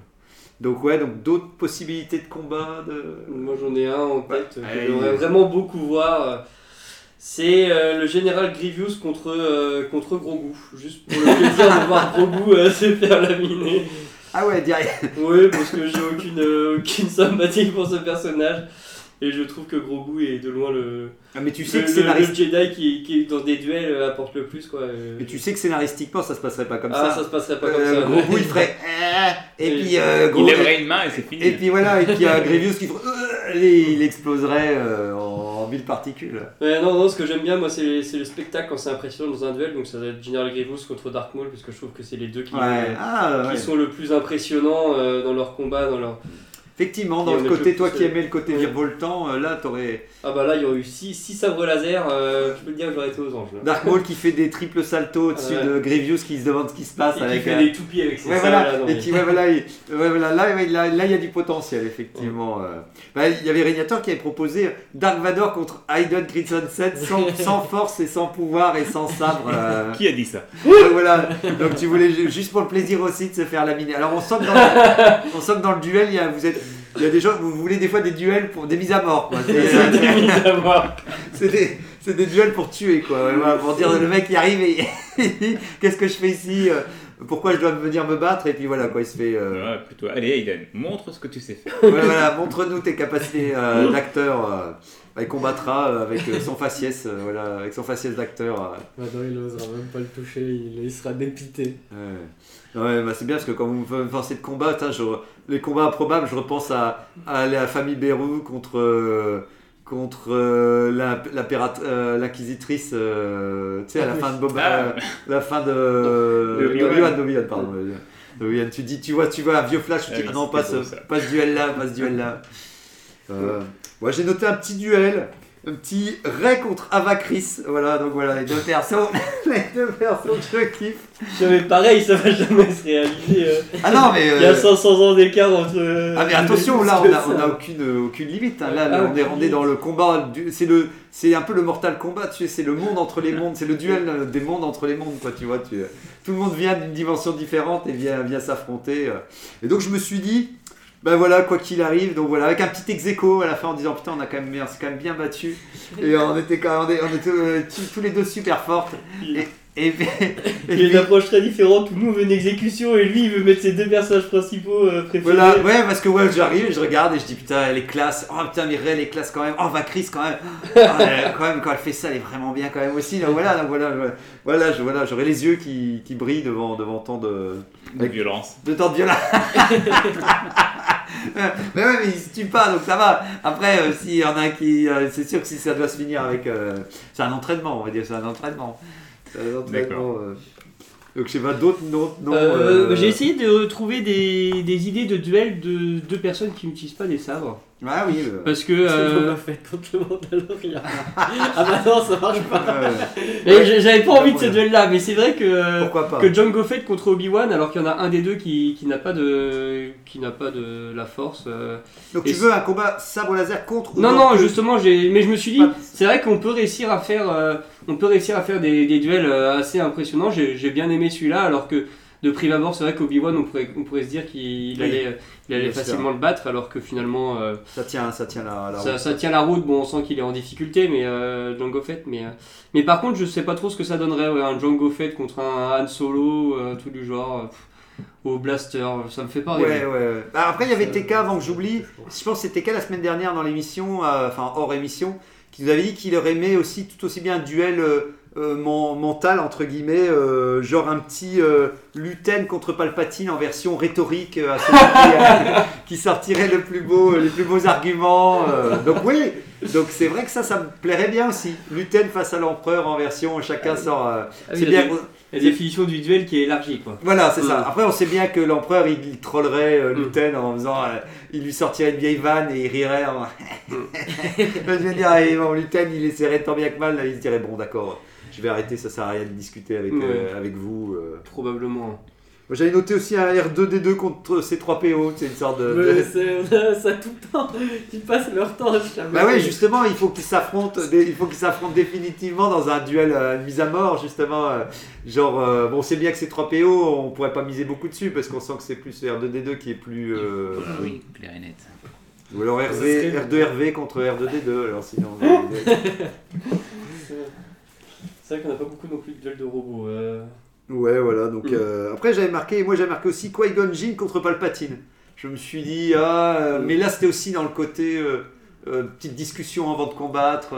Donc ouais donc d'autres possibilités de combat de... Moi j'en ai un en tête Ouais, que j'aimerais vraiment beaucoup voir. euh, C'est euh, le général Grievous contre, euh, contre Grogu. Juste pour le plaisir de voir Grogu euh, se faire laminer. Ah ouais direct. Oui, parce que j'ai aucune, euh, aucune sympathie pour ce personnage. Et je trouve que Grogu est de loin le, Ah, mais tu sais le, que scénarist- le Jedi qui, qui, dans des duels, euh, apporte le plus. Quoi. euh. mais tu sais que scénaristiquement ça se passerait pas comme ah, ça. ça se passerait pas Euh, comme ça. Grogu il ferait Eh et Et- puis euh, Il Grogu- lèverait une main et c'est fini. Et puis voilà, et puis il y a Grievous qui ferait Euh et il exploserait euh, en, en mille particules. Ouais, non, non, ce que j'aime bien, moi, c'est le spectacle quand c'est impressionnant dans un duel. Donc ça va être General Grievous contre Dark Maul, parce que je trouve que c'est les deux qui, Ouais, euh, ah, qui ouais. sont le plus impressionnants euh, dans leur combat. Dans leur... Effectivement, dans le côté, toi qui aimais le côté Ouais. virevoltant, euh, là t'aurais Ah bah là, il y aurait eu 6 sabres laser. euh, je peux te dire que j'aurais été aux anges. Là. Dark Maul qui fait des triples saltos au-dessus Ouais. de Grievous qui se demande ce qui se passe Et qui avec. fait euh, des toupies avec ses Ouais, voilà, là, non, et qui, ouais, voilà, il- ouais, voilà, là, ouais, là, là, il y a du potentiel, effectivement. euh. Bah, il y avait Régnator qui avait proposé Dark Vador contre Hayden Christensen sans, sans force et sans pouvoir et sans sabre. euh. Qui a dit ça? Ouais, voilà. Donc tu voulais ju- juste pour le plaisir aussi de se faire laminer. Alors on sent que dans le, on sent que dans le duel, il y a, vous êtes, il y a des gens, vous voulez des fois des duels pour des mises à mort. quoi. C'est, C'est des mises à mort. c'est des, c'est des duels pour tuer quoi. Voilà, pour dire le mec il arrive et qu'est-ce que je fais ici euh, Pourquoi je dois venir me battre Et puis voilà quoi, il se fait. euh, plutôt. Allez, Aiden, montre ce que tu sais faire. voilà, montre-nous tes capacités euh, d'acteur. euh. Bah, il combattra euh, avec euh, son faciès, euh, voilà, avec son faciès d'acteur. euh. Il n'osera même pas le toucher, il, il sera dépité. Ouais, Ouais, bah c'est bien parce que quand vous me pensez de combat, putain, je- les combats improbables, je repense à, à la famille Bérou contre, euh, contre euh, la- euh, l'inquisitrice, euh, tu sais, à la fin de Boba, Ah. euh, la fin de De d'Obi-Wan, pardon. euh. Tu dis, tu vois, tu vois un vieux flash, tu Ah dis, oui, ah non, pas ce, pas ce duel-là, pas ce duel-là. Euh, moi, j'ai noté un petit duel. Un petit Ray contre Avacris, voilà, donc voilà, les deux persos, les deux persos que je kiffe. Non, mais pareil, ça va jamais se réaliser. euh. Ah non, mais. Il y a euh, 500 ans d'écart entre. euh, Ah mais attention, là on a, on a aucune, aucune limite. hein. Là, Ah, on est, aucune on est dans le combat. du- C'est le, c'est un peu le Mortal Kombat. Tu sais, c'est le monde entre les mondes. C'est le duel euh, des mondes entre les mondes, quoi. Tu vois, tu, tout le monde vient d'une dimension différente et vient, vient s'affronter. euh. Et donc je me suis dit, ben voilà, quoi qu'il arrive, donc voilà, avec un petit ex aequo à la fin en disant putain, on a quand même, on s'est quand même bien battu. Et on était quand même, on était euh, tous, les deux super fortes. Et, et, et- Il y a une approche très différente où nous on veut une exécution et lui il veut mettre ses deux personnages principaux euh, préférés. Voilà, ouais, parce que ouais, j'arrive, je regarde et je dis putain, elle est classe. Oh putain, Mireille, elle est classe quand même. Oh, Vacris quand même. Elle- quand même, quand elle fait ça, elle est vraiment bien quand même aussi. Donc voilà, donc voilà, voilà, voilà, je- voilà, j'aurai les yeux qui, qui brillent devant, devant tant de, De violence. de tant de violence. mais ouais, mais ils se tuent pas, donc ça va. Après, euh, s'il y en a qui. euh, c'est sûr que si ça doit se finir avec. euh, c'est un entraînement, on va dire, c'est un entraînement. C'est un entraînement. euh. Donc je sais pas, d'autres noms. non, Euh, euh, J'ai essayé de trouver des, des idées de duel de deux personnes qui n'utilisent pas des sabres. Ah oui. euh, Parce que. C'est euh, Boba Fett contre le Mandalorian. ah bah non, ça marche pas. euh, j'- J'avais pas envie de ce Ouais. duel-là, mais c'est vrai que. pourquoi pas Que Jango Fett contre Obi-Wan, alors qu'il y en a un des deux qui, qui n'a pas de qui n'a pas de la force. euh. Donc Et tu veux un combat sabre laser contre Non non, justement, j'ai mais je me suis dit, c'est vrai qu'on peut réussir à faire euh, on peut réussir à faire des, des duels euh, assez impressionnants. J'ai j'ai bien aimé celui-là, alors que de prime abord, c'est vrai qu'Obi-Wan, on pourrait on pourrait se dire qu'il Oui. allait il allait facilement le battre, alors que finalement euh, Ça tient, ça tient la, route. ça tient la route. Bon, on sent qu'il est en difficulté, mais euh, Jango Fett, mais euh, mais par contre, je sais pas trop ce que ça donnerait ouais, un Jango Fett contre un Han Solo, euh, tout du genre. pff, au blaster, ça me fait pas rêver. Ouais, ouais. Bah, après, il y avait TK avant que j'oublie. Je pense que c'était TK la semaine dernière dans l'émission, enfin hors émission, qui nous avait dit qu'il aurait aimé aussi tout aussi bien un duel euh, mon- mental, entre guillemets, euh, genre un petit euh, Luten contre Palpatine en version rhétorique, euh, à celui qui, qui sortirait le plus beau, les plus beaux arguments. donc oui, donc c'est vrai que ça, ça me plairait bien aussi. Luten face à l'empereur en version, chacun sort. euh, Ah c'est la bien. La définition du duel qui est élargie, quoi. Voilà, c'est ça. Mm. Après, on sait bien que l'empereur, il, il trollerait euh, Mm. Luten en faisant. euh, il lui sortirait une vieille vanne et il rirait en. Je veux dire, Luten, il essaierait tant bien que mal, là, il se dirait bon, d'accord, je vais arrêter, ça sert à rien de discuter avec, Ouais. euh, avec vous. euh. Probablement. J'avais noté aussi un R2D2 contre C3PO, c'est une sorte de. Mais de- c'est ça tout le temps. Ils passent leur temps à se. Bah ouais, justement, il faut qu'ils s'affrontent, il faut qu'ils s'affrontent définitivement dans un duel euh, mise à mort, justement. euh, genre, euh, bon, c'est bien que c'est 3PO, on pourrait pas miser beaucoup dessus parce qu'on sent que c'est plus R2D2 qui est plus. euh, Ah oui, clair et net. Ou alors Ça RV, serait- R2RV contre R2D2, alors sinon. C'est vrai qu'on n'a pas beaucoup non plus de duel de robots. euh. ouais, voilà, donc. Mm. euh, après, j'avais marqué, moi j'avais marqué aussi Qui-Gon Jinn contre Palpatine. Je me suis dit, ah, euh, mais là c'était aussi dans le côté. euh, petite discussion avant de combattre,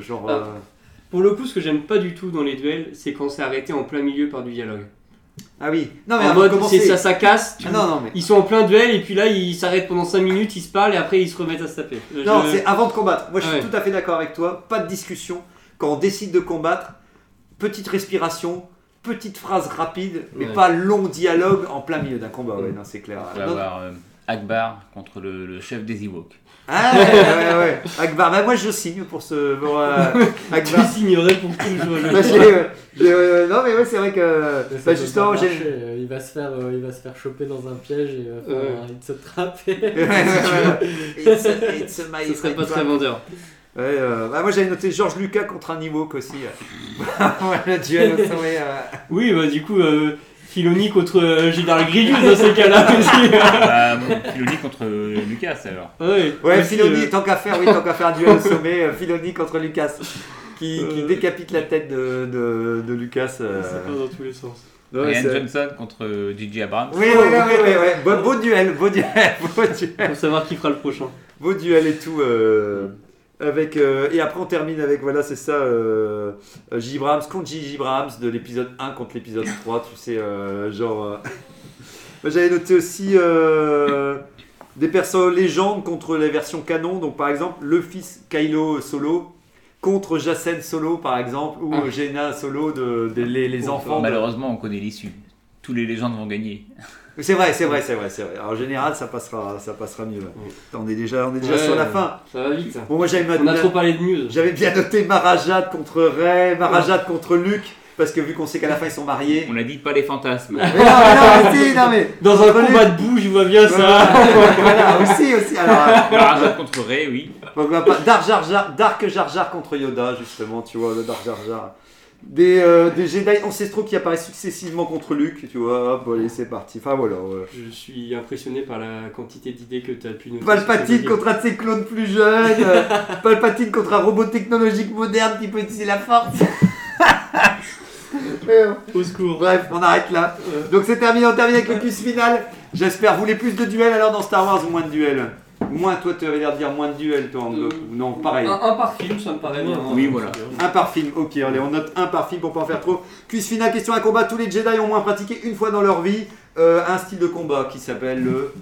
genre. Ah. Pour le coup, ce que j'aime pas du tout dans les duels, c'est quand c'est arrêté en plein milieu par du dialogue. Ah oui, non mais en mode, commencer- ça, ça casse. Ah non, non, mais. Ils sont en plein duel et puis là, ils s'arrêtent pendant 5 minutes, ils se parlent et après ils se remettent à se taper. Non, je- c'est avant de combattre. Moi, je suis Ouais. tout à fait d'accord avec toi. Pas de discussion. Quand on décide de combattre, petite respiration, petite phrase rapide, mais Ouais. pas long dialogue en plein milieu d'un combat. Ouais, non, c'est clair. On va avoir euh, Akbar contre le, le chef des Ewoks. Ah ouais, ouais, ouais. Akbar, bah, moi je signe pour ce. Pour, euh, Tu Akbar. signerais pour tout le jeu. Bah, euh, euh, non, mais ouais, c'est vrai que. Bah, justement, euh, Il va se faire, euh, il va se faire choper dans un piège et il va se trapper. Ouais, ouais, ouais. It's a- it's my- Ce serait pas très trap. vendeur. Ouais, euh, bah, moi j'avais noté George Lucas contre un Ewok aussi. ouais, le duel au sommet. euh. Oui, bah du coup, euh, Filoni contre euh, Gilles Grievous dans ces cas-là aussi. bah, Filoni contre euh, Lucas alors. ouais, Ouais, aussi, Filoni, euh, tant qu'à faire, oui, tant qu'à faire un duel au sommet, euh, Filoni contre Lucas, qui, qui décapite la tête de, de, de Lucas. euh. Ça part dans tous les sens. Ouais, Ryan Johnson contre Gigi Abrams. Oui, oui, oui, oui, oui, oui. Beau, beau duel, beau duel, beau duel, Pour savoir qui fera le prochain. beau duel et tout. euh, avec, euh, et après, on termine avec, voilà, c'est ça, euh, euh, J. Brahms contre J.J. Brahms de l'épisode 1 contre l'épisode 3, tu sais, euh, genre. Moi, j'avais noté aussi des persos légendes contre les versions canon. Donc, par exemple, le fils Kylo Solo contre Jacen Solo, par exemple, ou Ah. Jaina Solo, de, de- les, les enfants. de- Malheureusement, on connaît l'issue. Tous les légendes vont gagner. C'est vrai, c'est vrai, c'est vrai, c'est vrai. Alors, en général, ça passera, ça passera mieux. On est déjà, on est déjà Ouais, sur la fin. Ça va vite. Bon, moi, j'avais On a bien- trop parlé de news. j'avais bien noté Marajat contre Ray, Marajat contre Luke, parce que vu qu'on sait qu'à la fin ils sont mariés. On a dit pas les fantasmes. Mais non, mais non, mais si, non, mais. Dans un combat de boue, je vois bien ça. Voilà, aussi, aussi. Alors, Marajat contre Ray, oui. Pourquoi pas Dark Jar Jar, Dark Jar Jar contre Yoda, justement, tu vois, le Dark Jar Jar. Des, euh, des Jedi ancestraux qui apparaissent successivement contre Luke, tu vois, hop, allez, c'est parti. Enfin voilà. ouais. Je suis impressionné par la quantité d'idées que tu as pu noter. Palpatine contre un de ses clones plus jeunes, euh, Palpatine contre un robot technologique moderne qui peut utiliser la force. Euh, Au secours. Bref, on arrête là. Donc c'est terminé, on termine avec le quiz final. J'espère, vous voulez plus de duels alors dans Star Wars ou moins de duels Moins, toi tu avais l'air de dire moins de duels, toi, Anglo. Euh, Ou Non, pareil. Un, un par film, ça me paraît bien. Oui, voilà. Un par film, ok, allez, on note un par film pour pas en faire trop. Quiz final, question à combat. Tous les Jedi ont au moins pratiqué une fois dans leur vie euh, un style de combat qui s'appelle le.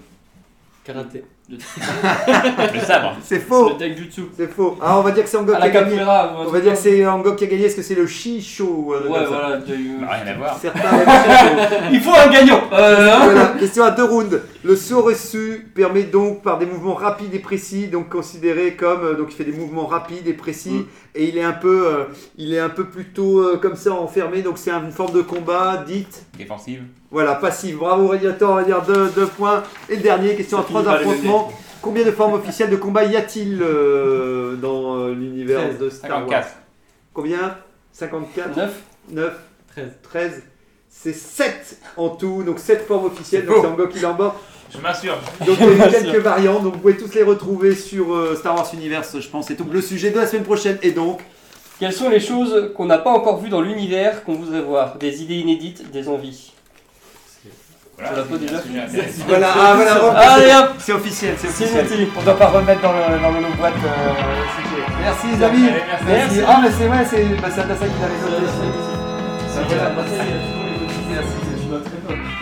Karaté. Le sabre. C'est faux, Le Taijutsu. c'est faux. Ah, on va dire que c'est Angok qui a gagné. On va dire que c'est Angok qui a gagné. Est-ce que c'est le Shisho ça. Ouais, voilà. Bah, rien à voir. Il faut un gagnant. Euh, hein Voilà, question à deux rounds. Le saut reçu permet donc par des mouvements rapides et précis, donc considéré comme euh, donc il fait des mouvements rapides et précis Mm. et il est un peu euh, il est un peu plutôt euh, comme ça enfermé donc c'est une forme de combat dite Défensive. voilà passive. Bravo Radiator, on va dire deux, deux points. Et le dernier question Ça à trois finit Combien de formes officielles de combat y a-t-il euh, dans euh, l'univers de Star Wars 54. Combien? 54 Neuf. 9 13. 13 c'est 7 en tout, donc 7 formes officielles, donc c'est Angok qui l'emporte. Je m'assure. Donc il y a eu quelques variantes, donc vous pouvez tous les retrouver sur euh, Star Wars Universe, je pense. Le sujet de la semaine prochaine. Et donc, Quelles sont les choses qu'on n'a pas encore vues dans l'univers qu'on voudrait voir? Des idées inédites, des envies? Voilà, c'est déjà. Voilà, ah, voilà, Allez hop c'est officiel, c'est officiel. On doit pas remettre dans le, dans le boîte. euh, merci les amis. Allez, merci. Ah mais c'est vrai, c'est bah, c'est Adassa qui l'avait noté. Voilà. Merci.